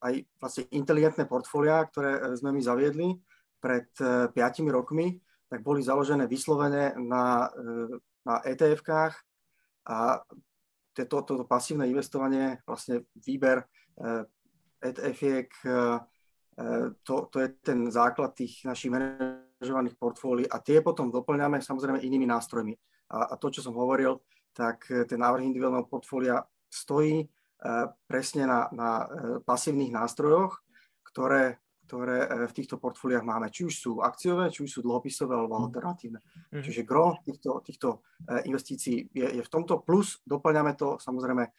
aj vlastne inteligentné portfólia, ktoré sme my zaviedli pred uh, 5 rokmi, tak boli založené vyslovene na, e, na ETF-kách a toto, toto pasívne investovanie, vlastne výber ETF-iek, e, e, to, to je ten základ tých našich manažovaných portfólií a tie potom doplňame samozrejme inými nástrojmi. A, a to, čo som hovoril, tak ten návrh individuálneho portfólia stojí presne na, na pasívnych nástrojoch, ktoré ktoré e, v týchto portfóliách máme. Či už sú akciové, či už sú dlhopisové alebo mhm. alternatívne. Mm. Čiže gro týchto, týchto e, investícií je, je v tomto, plus doplňame to samozrejme e,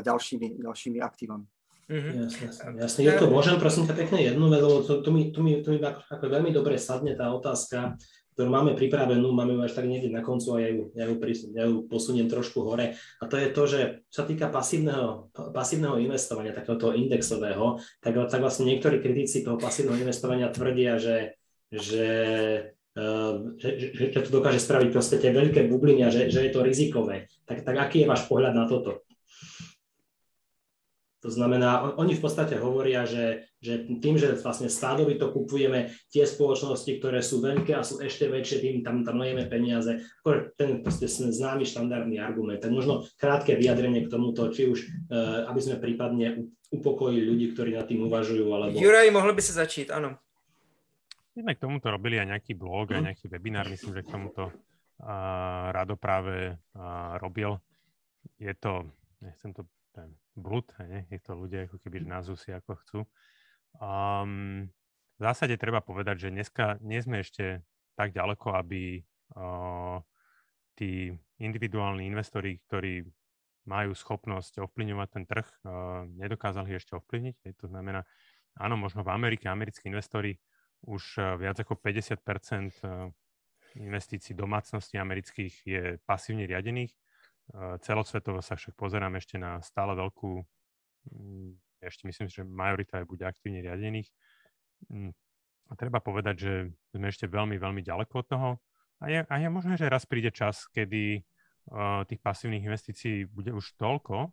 ďalšími, ďalšími aktívami. Mm-hmm. Jasne, jasne. Je to môžem prosím ťa pekne jednu vec, lebo to, to, mi, to, mi, to mi ako, ako veľmi dobre sadne tá otázka, ktorú máme pripravenú, máme ju až tak niekde na koncu a ja ju, ja ju, ja ju posuniem trošku hore. A to je to, že čo sa týka pasívneho, pasívneho investovania, takéhoto indexového, tak, tak vlastne niektorí kritici toho pasívneho investovania tvrdia, že, že Uh, že, že, že to dokáže spraviť proste tie veľké bubliny a že, že je to rizikové. Tak, tak aký je váš pohľad na toto? To znamená, oni v podstate hovoria, že, že tým, že vlastne stádovito kupujeme tie spoločnosti, ktoré sú veľké a sú ešte väčšie, tým tam, tam lejeme peniaze. Ten proste známy štandardný argument. Tak možno krátke vyjadrenie k tomuto, či už, uh, aby sme prípadne upokojili ľudí, ktorí nad tým uvažujú. Alebo... Juraj, mohli by sa začít, áno. My k tomuto robili aj nejaký blog, aj mhm. nejaký webinár, myslím, že k tomuto uh, Rado práve uh, robil. Je to, nechcem to blud, ne? to ľudia ako keby názvu ako chcú. Um, v zásade treba povedať, že dneska nie sme ešte tak ďaleko, aby uh, tí individuálni investori, ktorí majú schopnosť ovplyvňovať ten trh, uh, nedokázali ešte ovplyvniť. Je to znamená, áno, možno v Amerike americkí investori už uh, viac ako 50 uh, investícií domácností amerických je pasívne riadených. Celosvetovo sa však pozerám ešte na stále veľkú, mm, ešte myslím, že majorita je bude aktívne riadených. Mm, a treba povedať, že sme ešte veľmi, veľmi ďaleko od toho. A je, a je možné, že raz príde čas, kedy uh, tých pasívnych investícií bude už toľko,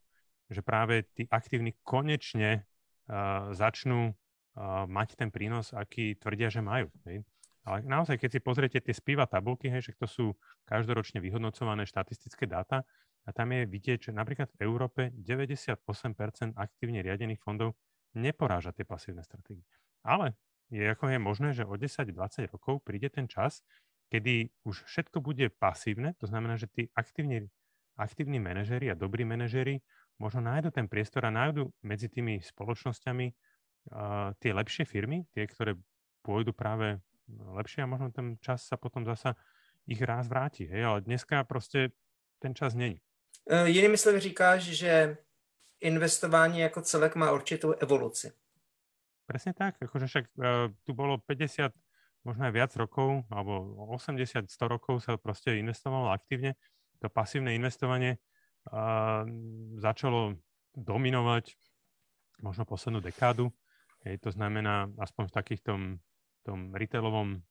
že práve tí aktívni konečne uh, začnú uh, mať ten prínos, aký tvrdia, že majú. Hej. Ale naozaj, keď si pozriete tie spíva tabulky, hej, že to sú každoročne vyhodnocované štatistické dáta a tam je vidieť, že napríklad v Európe 98% aktívne riadených fondov neporáža tie pasívne stratégie. Ale je ako je možné, že o 10-20 rokov príde ten čas, kedy už všetko bude pasívne, to znamená, že tí aktívni, aktívni manažéri a dobrí manažéri možno nájdu ten priestor a nájdu medzi tými spoločnosťami uh, tie lepšie firmy, tie, ktoré pôjdu práve lepšie a možno ten čas sa potom zasa ich raz vráti. Hej? Ale dneska proste ten čas není. Uh, jinými slovy říkáš, že investování jako celek má určitou evoluci. Presne tak, akože však uh, tu bolo 50, možno aj viac rokov, alebo 80, 100 rokov sa proste investovalo aktívne. To pasívne investovanie uh, začalo dominovať možno poslednú dekádu. Hej, to znamená aspoň v takých tom, retailovom,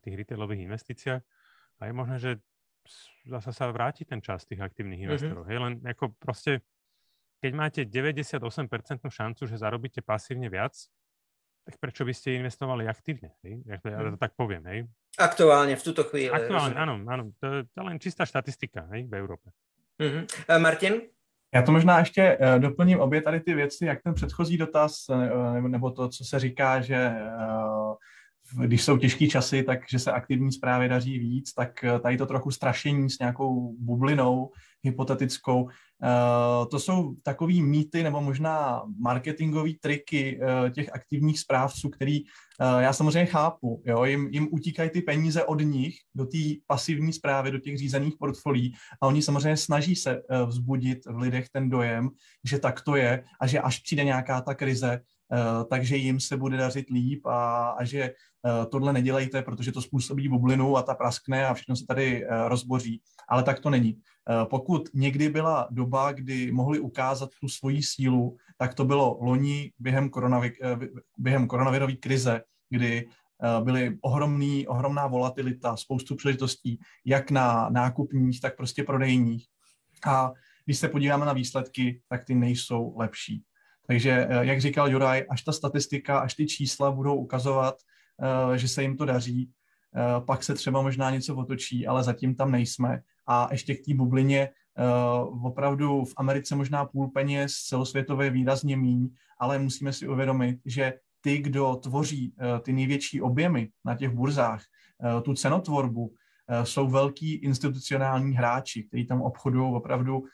tých retailových investíciách. A je možné, že zase sa vráti ten čas tých aktívnych mhm. investorov. Mm-hmm. Hej, len ako proste keď máte 98% šancu, že zarobíte pasívne viac, tak prečo by ste investovali aktívne? Hej? Ja, to, ja to hm. tak poviem. Hej? Aktuálne, v túto chvíli. Aktuálne, áno, áno. To, to je len čistá štatistika hej, v Európe. Uh-huh. Uh, Martin? Já to možná ještě uh, doplním obě tady ty věci, jak ten předchozí dotaz, uh, nebo, to, co se říká, že když jsou těžké časy, takže se aktivní zprávy daří víc, tak eh, tady to trochu strašení s nějakou bublinou hypotetickou. Eh, to jsou takový mýty nebo možná marketingové triky eh, těch aktivních správců, který já samozřejmě chápu. Jo? Jim, jim utíkají ty peníze od nich do té pasivní zprávy, do těch řízených portfolí a oni samozřejmě snaží se vzbudit v lidech ten dojem, že tak to je a že až přijde nějaká ta krize, takže jim se bude dařit líp a, a že tohle nedělejte, protože to způsobí bublinu a ta praskne a všechno se tady eh, rozboří. Ale tak to není. Eh, pokud někdy byla doba, kdy mohli ukázat tu svoji sílu, tak to bylo loni během, koronavi, během koronavirové krize, kdy byly ohromný, ohromná volatilita, spoustu příležitostí, jak na nákupních, tak prostě prodejních. A když se podíváme na výsledky, tak ty nejsou lepší. Takže, jak říkal Juraj, až ta statistika, až ty čísla budou ukazovat, Eh, že se jim to daří, eh, pak se třeba možná něco otočí, ale zatím tam nejsme. A ještě k té bublině, eh, opravdu v Americe možná půl peněz, celosvětové výrazně míň, ale musíme si uvědomit, že ty, kdo tvoří ty největší objemy na těch burzách, tu cenotvorbu, jsou velký institucionální hráči, kteří tam obchodují opravdu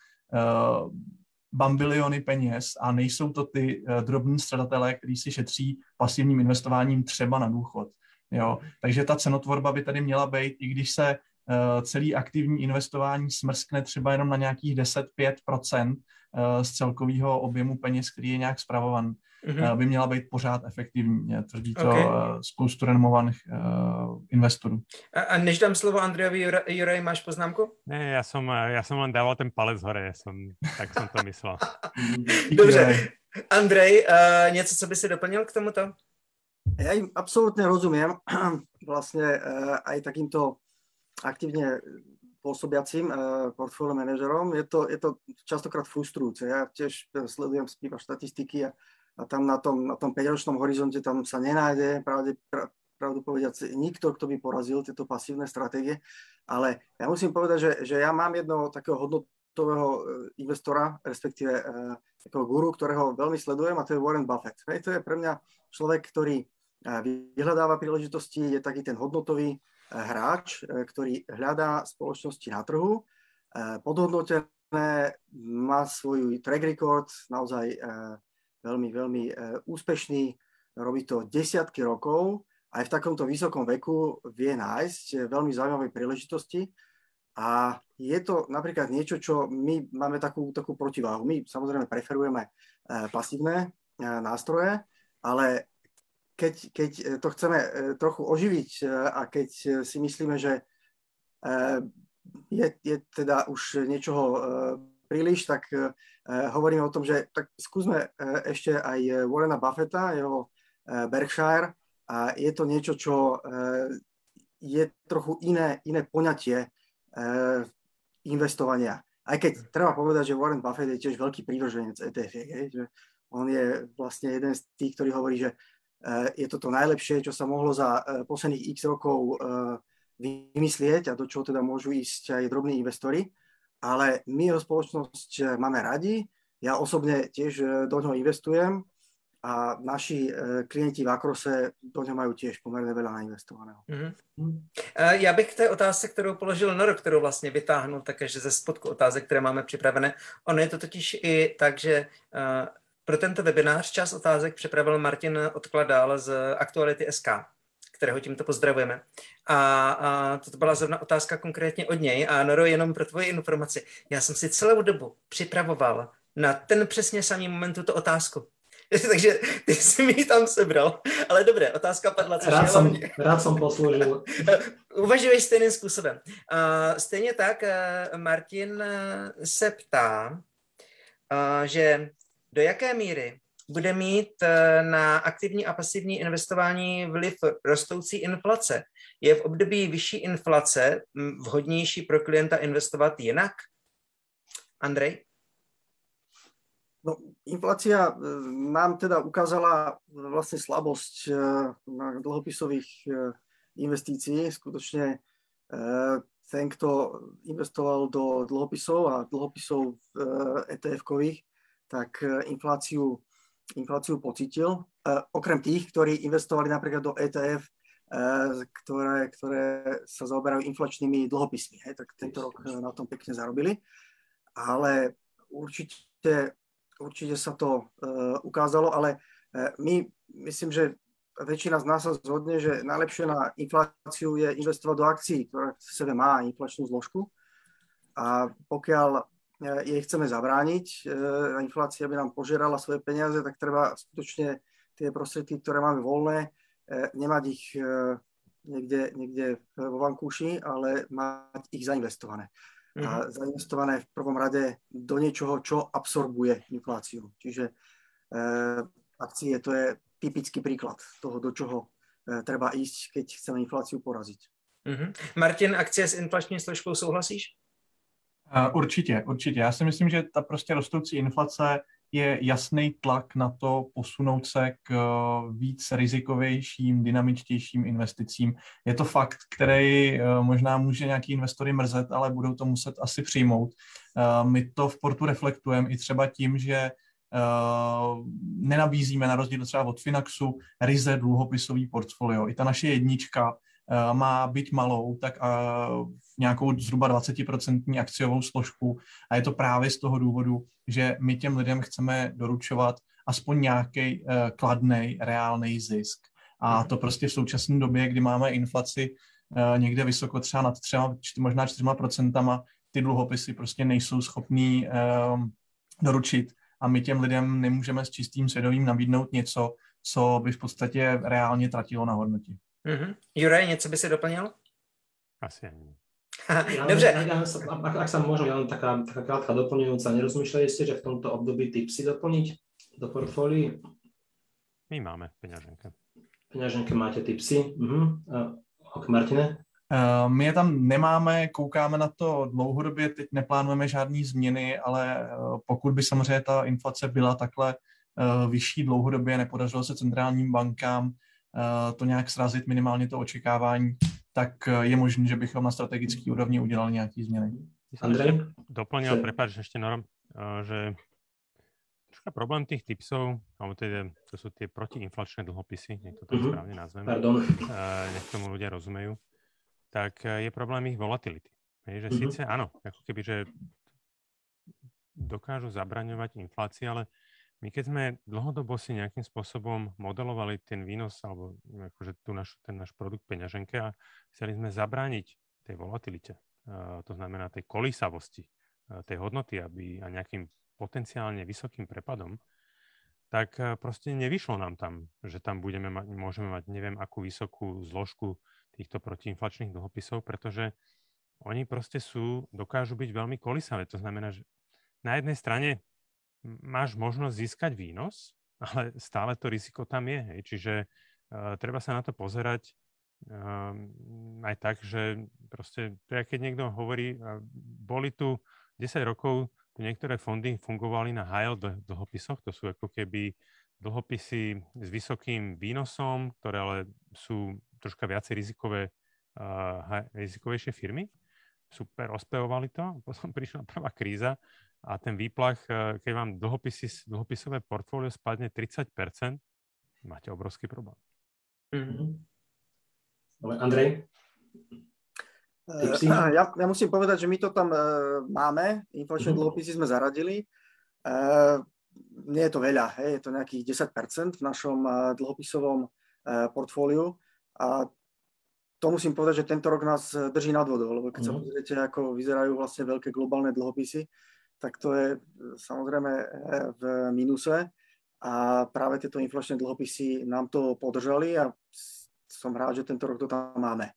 bambiliony peněz a nejsou to ty uh, drobní středatelé, kteří si šetří pasivním investováním třeba na důchod. Jo? Takže ta cenotvorba by tady měla být, i když se uh, celý aktivní investování smrskne třeba jenom na nějakých 10-5% uh, z celkového objemu peněz, který je nějak zpravovan, mm-hmm. by měla být pořád efektivní. Tvrdí to okay. spoustu renomovaných uh, investorů. A, a než dám slovo Andrejovi, Juraj, máš poznámku? Ne, já jsem, já jsem len dával ten palec hore, já jsem, tak jsem to myslel. Dobře. Andrej, uh, něco, co by si doplnil k tomuto? Ja im absolútne rozumiem, vlastne uh, aj takýmto aktívne pôsobiacím uh, portfólio manažerom. Je to, je to častokrát frustrujúce. Ja tiež sledujem spíva štatistiky a a tam na tom, na tom 5-ročnom horizonte tam sa nenájde pravde, pravdu povediac nikto, kto by porazil tieto pasívne stratégie. Ale ja musím povedať, že, že ja mám jedného takého hodnotového e, investora, respektíve e, takého guru, ktorého veľmi sledujem a to je Warren Buffett. Hej, to je pre mňa človek, ktorý e, vyhľadáva príležitosti, je taký ten hodnotový hráč, ktorý hľadá spoločnosti na trhu, podhodnotené, má svoj track record, naozaj veľmi, veľmi e, úspešný, robí to desiatky rokov, aj v takomto vysokom veku vie nájsť e, veľmi zaujímavé príležitosti. A je to napríklad niečo, čo my máme takú, takú protiváhu. My samozrejme preferujeme e, pasívne nástroje, ale keď, keď to chceme trochu oživiť a keď si myslíme, že je, je teda už niečoho príliš, tak uh, hovoríme o tom, že tak skúsme uh, ešte aj Warrena Buffetta, jeho Berkshire a je to niečo, čo je trochu iné, iné poňatie investovania. Aj keď treba povedať, že Warren Buffett je tiež veľký prívrženec ETF, že on je vlastne jeden z tých, ktorí hovorí, že je to to najlepšie, čo sa mohlo za posledných x rokov vymyslieť a do čoho teda môžu ísť aj drobní investori ale my jeho spoločnosť eh, máme radi, ja osobne tiež eh, do ňoho investujem a naši klienti v Akrose do něho mají tiež poměrně veľa nainvestovaného. Mm-hmm. Já bych k té otázce, kterou položil Noro, kterou vlastně vytáhnul také, ze spodku otázek, které máme připravené, ono je to totiž i tak, že pro tento webinář čas otázek připravil Martin Odkladal z Aktuality SK, kterého tímto pozdravujeme. A, a to byla zrovna otázka konkrétně od něj. A Noro, jenom pro tvoji informaci, já jsem si celou dobu připravoval na ten přesně samý moment tuto otázku. Takže ty jsi mi ji tam sebral. Ale dobré, otázka padla. Což rád, jsem, rád jsem posloužil. Uvažuješ stejným způsobem. Uh, stejně tak uh, Martin uh, se ptá, uh, že do jaké míry bude mít uh, na aktivní a pasivní investování vliv rostoucí inflace. Je v období vyšší inflace vhodnější pro klienta investovat jinak? Andrej? No, inflácia e, nám teda ukázala vlastne slabosť e, na dlhopisových e, investícií. Skutočne ten, kto investoval do dlhopisov a dlhopisov ETF-kových, tak infláciu, infláciu pocitil. Okrem tých, ktorí investovali napríklad do ETF, ktoré, ktoré sa zaoberajú inflačnými dlhopismi. Hej, tak tento rok na tom pekne zarobili. Ale určite určite sa to uh, ukázalo, ale my myslím, že väčšina z nás sa zhodne, že najlepšie na infláciu je investovať do akcií, ktorá v sebe má inflačnú zložku. A pokiaľ jej chceme zabrániť, uh, inflácia by nám požerala svoje peniaze, tak treba skutočne tie prostriedky, ktoré máme voľné, uh, nemať ich niekde, niekde vo vankúši, ale mať ich zainvestované mm-hmm. a mhm. zainvestované v prvom rade do niečoho, čo absorbuje infláciu. Čiže e, akcie to je typický príklad toho, do čoho e, treba ísť, keď chceme infláciu poraziť. Mm-hmm. Martin, akcie s inflační složkou souhlasíš? Uh, určitě, určitě. Já si myslím, že ta prostě rostoucí inflace je jasný tlak na to posunout se k eh, víc rizikovějším, dynamičtějším investicím. Je to fakt, který eh, možná může nějaký investory mrzet, ale budou to muset asi přijmout. Eh, my to v portu reflektujeme i třeba tím, že nenabízíme na rozdíl třeba od Finaxu ryze dluhopisový portfolio. I ta naše jednička má být malou, tak nějakou zhruba 20% akciovou složku a je to právě z toho důvodu, že my těm lidem chceme doručovat aspoň nějaký uh, kladný, reálný zisk. A mhm. to prostě v současné době, kdy máme inflaci uh, někde vysoko třeba nad třeba, možná čtyřma procentama, ty dluhopisy prostě nejsou schopný uh, doručit a my těm lidem nemůžeme s čistým svědomím nabídnout něco, co by v podstatě reálně tratilo na hodnotě. Mm-hmm. Juraj, něco by si doplnil? Asi ani. Dobre. Ja, ak, ak sa môžem, ja len taká, taká krátka doplňujúca. Nerozmýšľali ste, že v tomto období tipsy doplniť do portfólií? My máme peňaženke. Peňaženke máte tipsy. Uh-huh. ok, Martine? Uh, my je tam nemáme, koukáme na to dlouhodobě, teď neplánujeme žádné změny, ale uh, pokud by samozřejmě ta inflace byla takhle uh, vyšší dlouhodobě, nepodařilo se centrálním bankám to nějak srazit, minimálně to očekávání, tak eh, je možné, že bychom na strategické úrovni udělali nějaké změny. Andrej? Doplnil, prepáč ešte Norom, eh, že troška problém tých tipsov, alebo teda, to sú tie protiinflačné dlhopisy, nech to tak mm-hmm. správne nazveme, Pardon. Eh, nech tomu ľudia rozumejú, tak je problém ich volatility. Je, že mm-hmm. síce áno, ako keby, že dokážu zabraňovať inflácii, ale my keď sme dlhodobo si nejakým spôsobom modelovali ten výnos alebo akože tu naš, ten náš produkt peňaženke a chceli sme zabrániť tej volatilite, to znamená tej kolísavosti tej hodnoty aby, a nejakým potenciálne vysokým prepadom, tak uh, proste nevyšlo nám tam, že tam budeme mať, môžeme mať neviem akú vysokú zložku týchto protiinflačných dlhopisov, pretože oni proste sú, dokážu byť veľmi kolísavé. To znamená, že na jednej strane máš možnosť získať výnos, ale stále to riziko tam je. Hej. Čiže uh, treba sa na to pozerať uh, aj tak, že proste, to je, keď niekto hovorí, uh, boli tu 10 rokov, tu niektoré fondy fungovali na high dlhopisoch, to sú ako keby dlhopisy s vysokým výnosom, ktoré ale sú troška viacej rizikové, uh, rizikovejšie firmy. Super, ospevovali to, potom prišla prvá kríza a ten výplach, e, keď vám dlhopisy, dlhopisové portfólio spadne 30%, máte obrovský problém. Mm-hmm. Andrej? Tipsy? Ja, ja musím povedať, že my to tam uh, máme, inflačné mm-hmm. dlhopisy sme zaradili. Uh, nie je to veľa, hej, je to nejakých 10% v našom uh, dlhopisovom uh, portfóliu a to musím povedať, že tento rok nás drží nad vodou, lebo keď mm-hmm. sa mhm. pozriete, ako vyzerajú vlastne veľké globálne dlhopisy, tak to je samozrejme v mínuse a práve tieto inflačné dlhopisy nám to podržali a som rád, že tento rok to tam máme.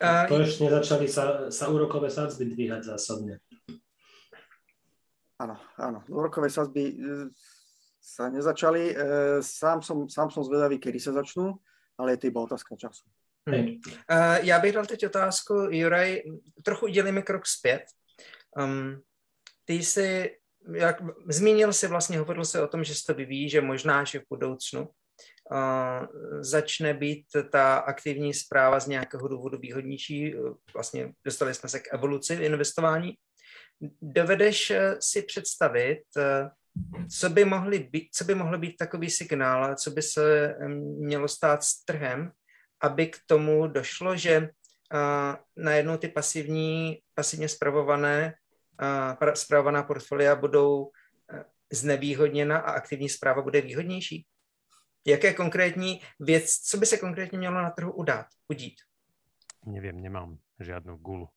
To ešte nezačali sa, sa úrokové sadzby dvíhať zásadne. Áno, áno. Úrokové sadzby e, sa nezačali. E, sám som, sám som zvedavý, kedy sa začnú, ale je to iba otázka času. Hmm. Uh, já bych dal teď otázku, Juraj, trochu udělíme krok zpět. Um, ty jsi, jak zmínil si vlastně, hovoril se o tom, že se to vyvíjí, že možná, že v budoucnu začne být ta aktivní zpráva z nějakého důvodu výhodnější. Vlastně dostali jsme se k evoluci investování. Dovedeš eh, si představit, eh, co by, mohly být, co by mohlo být takový signál, co by se mělo stát s trhem, aby k tomu došlo, že najednou ty pasivní, pasivně zpravované, zpravovaná portfolia budou eh, znevýhodněna a aktivní zpráva bude výhodnější? Jaké konkrétní věc, co by se konkrétně mělo na trhu udát, udít? Nevím, nemám žádnou gulu.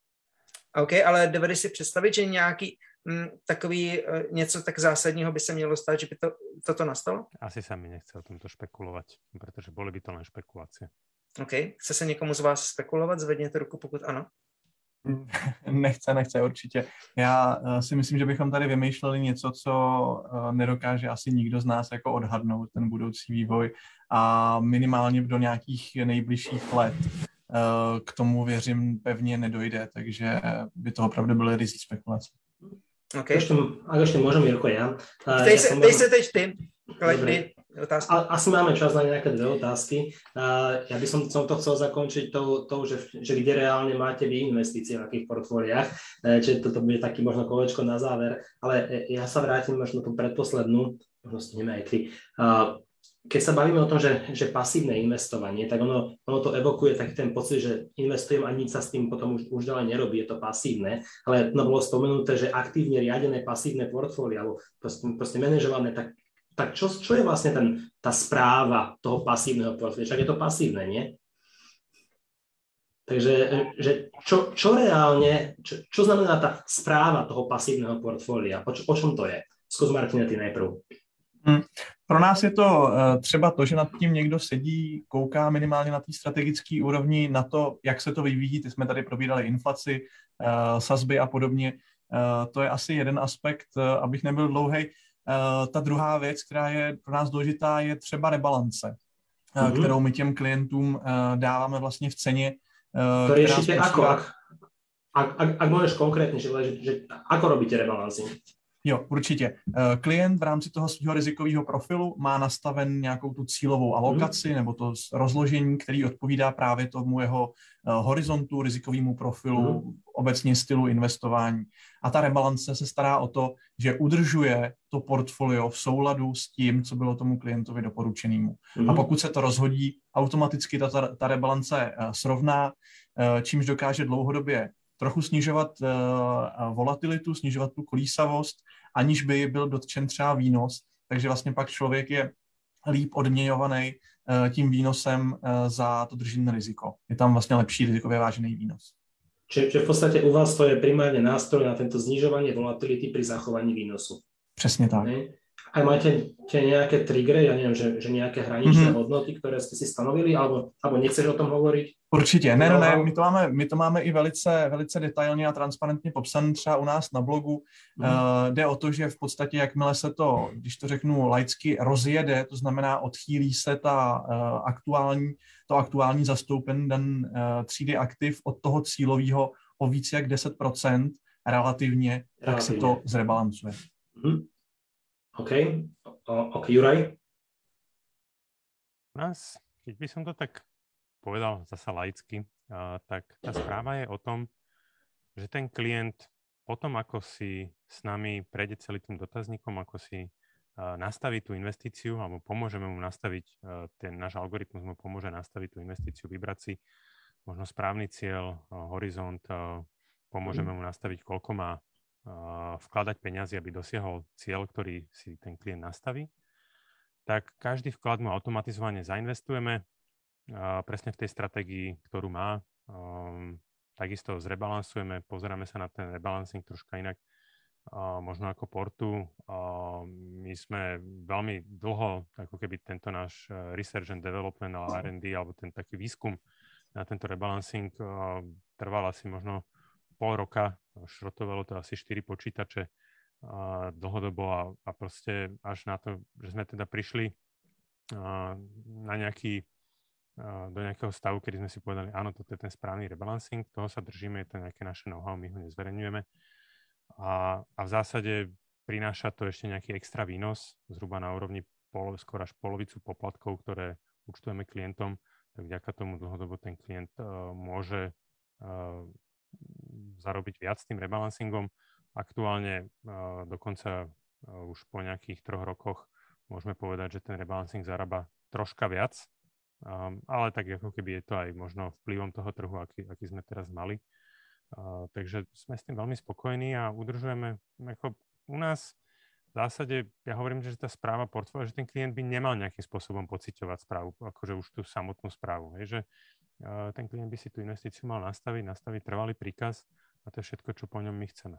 OK, ale dovedeš si představit, že nějaký m, mm, takový uh, něco tak zásadního by se mělo stát, že by to, toto nastalo? Asi sa mi nechce o tomto špekulovat, protože boli by to len špekulace. OK, chce se někomu z vás spekulovat? Zvedněte ruku, pokud ano. Nechce, nechce určitě. Já uh, si myslím, že bychom tady vymýšleli něco, co uh, nedokáže asi nikdo z nás jako odhadnout, ten budoucí vývoj a minimálně do nějakých nejbližších let uh, k tomu věřím pevně nedojde, takže by to opravdu byly rizí spekulace. Okay. Ak ešte môžem, Jirko, ja. Dej, ja sa, sa teď ty. Dobre otázky? A, asi máme čas na nejaké dve otázky. Uh, ja by som, som to chcel zakončiť tou, to, že, že kde reálne máte vy investície, v akých portfóliách, uh, čiže toto bude taký možno kolečko na záver, ale ja sa vrátim možno tú predposlednú, možno stihneme aj ty. Uh, keď sa bavíme o tom, že, že pasívne investovanie, tak ono, ono to evokuje taký ten pocit, že investujem a nič sa s tým potom už, už ďalej nerobí, je to pasívne, ale no bolo spomenuté, že aktívne riadené pasívne portfólia, alebo proste, proste manažované, tak tak čo, čo je vlastne ten, tá správa toho pasívneho portfólia? Však je to pasívne, nie? Takže že čo, čo reálne, čo, čo znamená tá správa toho pasívneho portfólia? O, o čom to je? Skús Martina, ty najprv. Hmm. Pro nás je to uh, třeba to, že nad tím někdo sedí, kouká minimálně na té strategické úrovni, na to, jak se to vyvíjí. Ty jsme tady probírali inflaci, uh, sazby a podobně. Uh, to je asi jeden aspekt, abych nebyl dlouhý. Eh, ta druhá věc, která je pro nás důležitá, je třeba rebalance, mm-hmm. kterou my těm klientům eh, dáváme vlastně v ceně. To riešite ako? Ak, ak, ak, ak môžeš konkrétne, že, že ako robíte rebalancing? Jo, určitě. Klient v rámci toho svého rizikového profilu má nastaven nějakou tu cílovou alokaci mm. nebo to rozložení, který odpovídá právě tomu jeho horizontu, rizikovému profilu, mm. obecně stylu investování. A ta rebalance se stará o to, že udržuje to portfolio v souladu s tím, co bylo tomu klientovi doporučenému. Mm. A pokud se to rozhodí, automaticky ta, ta, ta rebalance srovná, čímž dokáže dlouhodobě trochu snižovat uh, volatilitu, snižovat tu kolísavost, aniž by byl dotčen třeba výnos. Takže vlastně pak člověk je líp odměňovaný uh, tím výnosem uh, za to držené riziko. Je tam vlastně lepší rizikově vážený výnos. Čiže v podstatě u vás to je primárně nástroj na tento znižování volatility při zachování výnosu. Přesně tak. Ne? Aj máte tie nejaké triggery, ja neviem, že, že nejaké hraničné mm-hmm. hodnoty, ktoré ste si stanovili, alebo, alebo nechceš o tom hovoriť? Určitě, ne, ne, ne, my to máme, my to máme i velice, velice detailně a transparentně popsané třeba u nás na blogu. Mm. Uh, jde o to, že v podstatě, jakmile se to, když to řeknu laicky, rozjede, to znamená odchýlí se ta uh, aktuální, to aktuální zastoupení dan uh, třídy aktiv od toho cílového o více jak 10% relativně, relativně. tak se to zrebalancuje. Mm. OK, o, OK, Juraj? Nás, keď by som to tak povedal zasa laicky, uh, tak tá správa je o tom, že ten klient potom, ako si s nami prejde celý tým dotazníkom, ako si nastaví tú investíciu, alebo pomôžeme mu nastaviť, ten náš algoritmus mu pomôže nastaviť tú investíciu, vybrať si možno správny cieľ, horizont, pomôžeme mu nastaviť, koľko má vkladať peniazy, aby dosiahol cieľ, ktorý si ten klient nastaví, tak každý vklad mu automatizovane zainvestujeme presne v tej stratégii, ktorú má. Takisto zrebalansujeme, pozeráme sa na ten rebalancing troška inak, možno ako portu. My sme veľmi dlho, ako keby tento náš e, research and development, ale R&D, alebo ten taký výskum na tento rebalancing trval asi možno pol roka, šrotovalo to asi 4 počítače a dlhodobo a, a proste až na to, že sme teda prišli a, na nejaký, a, do nejakého stavu, kedy sme si povedali, áno, toto je ten správny rebalancing, toho sa držíme, je to nejaké naše know-how, my ho nezverejňujeme. A, a v zásade prináša to ešte nejaký extra výnos, zhruba na úrovni polo, skoro až polovicu poplatkov, ktoré účtujeme klientom, tak vďaka tomu dlhodobo ten klient uh, môže uh, zarobiť viac tým rebalancingom. Aktuálne uh, dokonca uh, už po nejakých troch rokoch môžeme povedať, že ten rebalancing zarába troška viac, um, ale tak ako keby je to aj možno vplyvom toho trhu, aký, aký sme teraz mali. Uh, takže sme s tým veľmi spokojní a udržujeme, ako u nás v zásade, ja hovorím, že tá správa portfólia, že ten klient by nemal nejakým spôsobom pociťovať správu, akože už tú samotnú správu. Hej, že ten klient by si tú investíciu mal nastaviť, nastaviť trvalý príkaz a to je všetko, čo po ňom my chceme.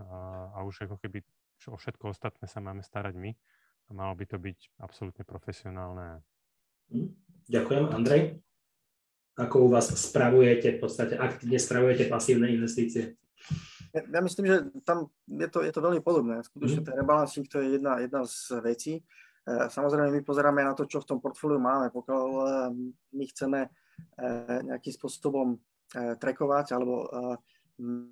A, a už ako keby o všetko ostatné sa máme starať my a malo by to byť absolútne profesionálne. Hm, ďakujem. Andrej? Ako u vás spravujete, v podstate aktívne spravujete pasívne investície? Ja, ja myslím, že tam je to, je to veľmi podobné. Skutočne mm. ten rebalancing to je jedna, jedna z vecí. E, samozrejme, my pozeráme na to, čo v tom portfóliu máme. Pokiaľ e, my chceme Eh, nejakým spôsobom trekovať alebo eh,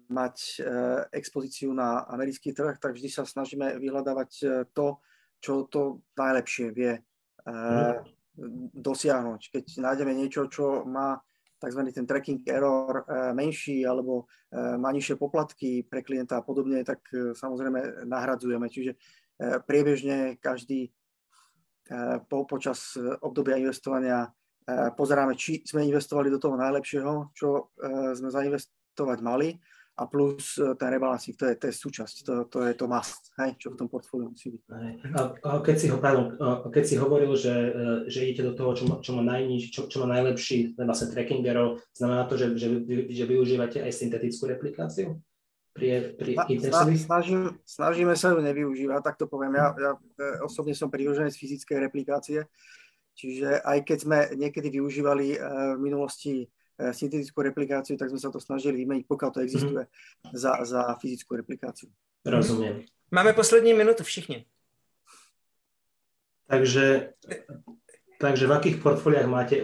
mať expozíciu na americký trh, tak vždy sa snažíme vyhľadávať to, čo to najlepšie vie dosiahnuť. Keď nájdeme niečo, čo má tzv. ten tracking error menší alebo má nižšie poplatky pre klienta a podobne, tak samozrejme nahradzujeme. Čiže priebežne každý po, počas obdobia investovania E, pozeráme, či sme investovali do toho najlepšieho, čo e, sme zainvestovať mali a plus e, ten rebalancing, to je, to je súčasť, to, to je to must, hej, čo v tom portfóliu musí byť. A, a keď, si ho, pardon, keď si hovoril, že, že idete do toho, čo má, čo má, najniž, čo, čo má najlepší vlastne tracking error, znamená to, že, že, že využívate aj syntetickú replikáciu? Pri, pri snažím, snažíme sa ju nevyužívať, tak to poviem. Ja, ja osobne som z fyzickej replikácie, Čiže aj keď sme niekedy využívali eh, v minulosti eh, syntetickú replikáciu, tak sme sa to snažili vymeniť, pokiaľ to existuje, mm-hmm. za, za fyzickú replikáciu. Rozumiem. Máme poslední minutu všichni. Takže, takže v akých portfóliách máte,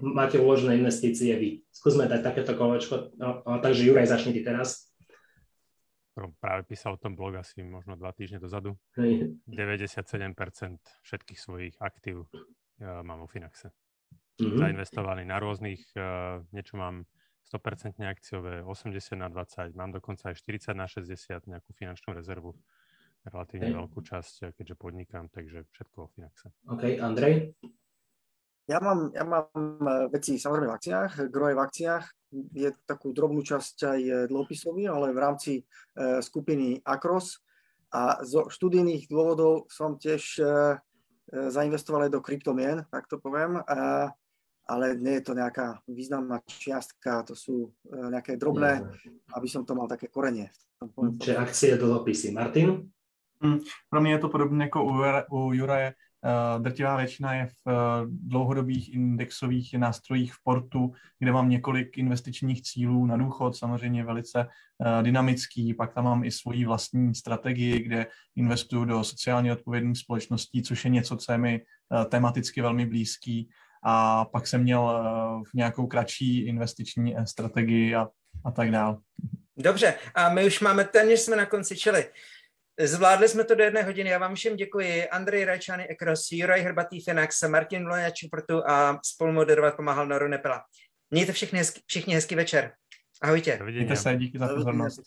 máte uložené investície vy? Skúsme dať takéto kolečko. No, no, takže Juraj, začni ty teraz. Práve písal o tom blog asi možno dva týždne dozadu. 97% všetkých svojich aktív mám vo Finaxe. Mm-hmm. Zainvestovaný na rôznych, uh, niečo mám 100% akciové, 80 na 20, mám dokonca aj 40 na 60, nejakú finančnú rezervu, relatívne okay. veľkú časť, keďže podnikám, takže všetko vo Finaxe. OK, Andrej? Ja mám, ja mám e, veci samozrejme v akciách, groje v akciách, je takú drobnú časť aj dlhopisový, ale v rámci uh, skupiny Akros a zo študijných dôvodov som tiež zainvestoval aj do kryptomien, tak to poviem, a, ale nie je to nejaká významná čiastka, to sú e, nejaké drobné, aby som to mal také korenie. Čiže akcie dlhopisy. Martin? Hmm, pro mě je to podobně jako u, u Juraje. Uh, drtivá většina je v uh, dlouhodobých indexových nástrojích v portu, kde mám několik investičních cílů na důchod, samozřejmě velice uh, dynamický, pak tam mám i svoji vlastní strategii, kde investuju do sociálně odpovědných společností, což je něco, co je mi tematicky velmi blízký. A pak jsem měl v nějakou kratší investiční strategii a, a tak dále. Dobře, a my už máme téměř jsme na konci, čili Zvládli jsme to do jedné hodiny. Já vám všem děkuji. Andrej Rajčány Ekros, Juraj Hrbatý Finax, Martin Vloja Čuprtu a spolumoderovat pomáhal Noru Nepela. Mějte všichni hezký, všichni hezký večer. Ahojte. Mějte se, díky za pozornost.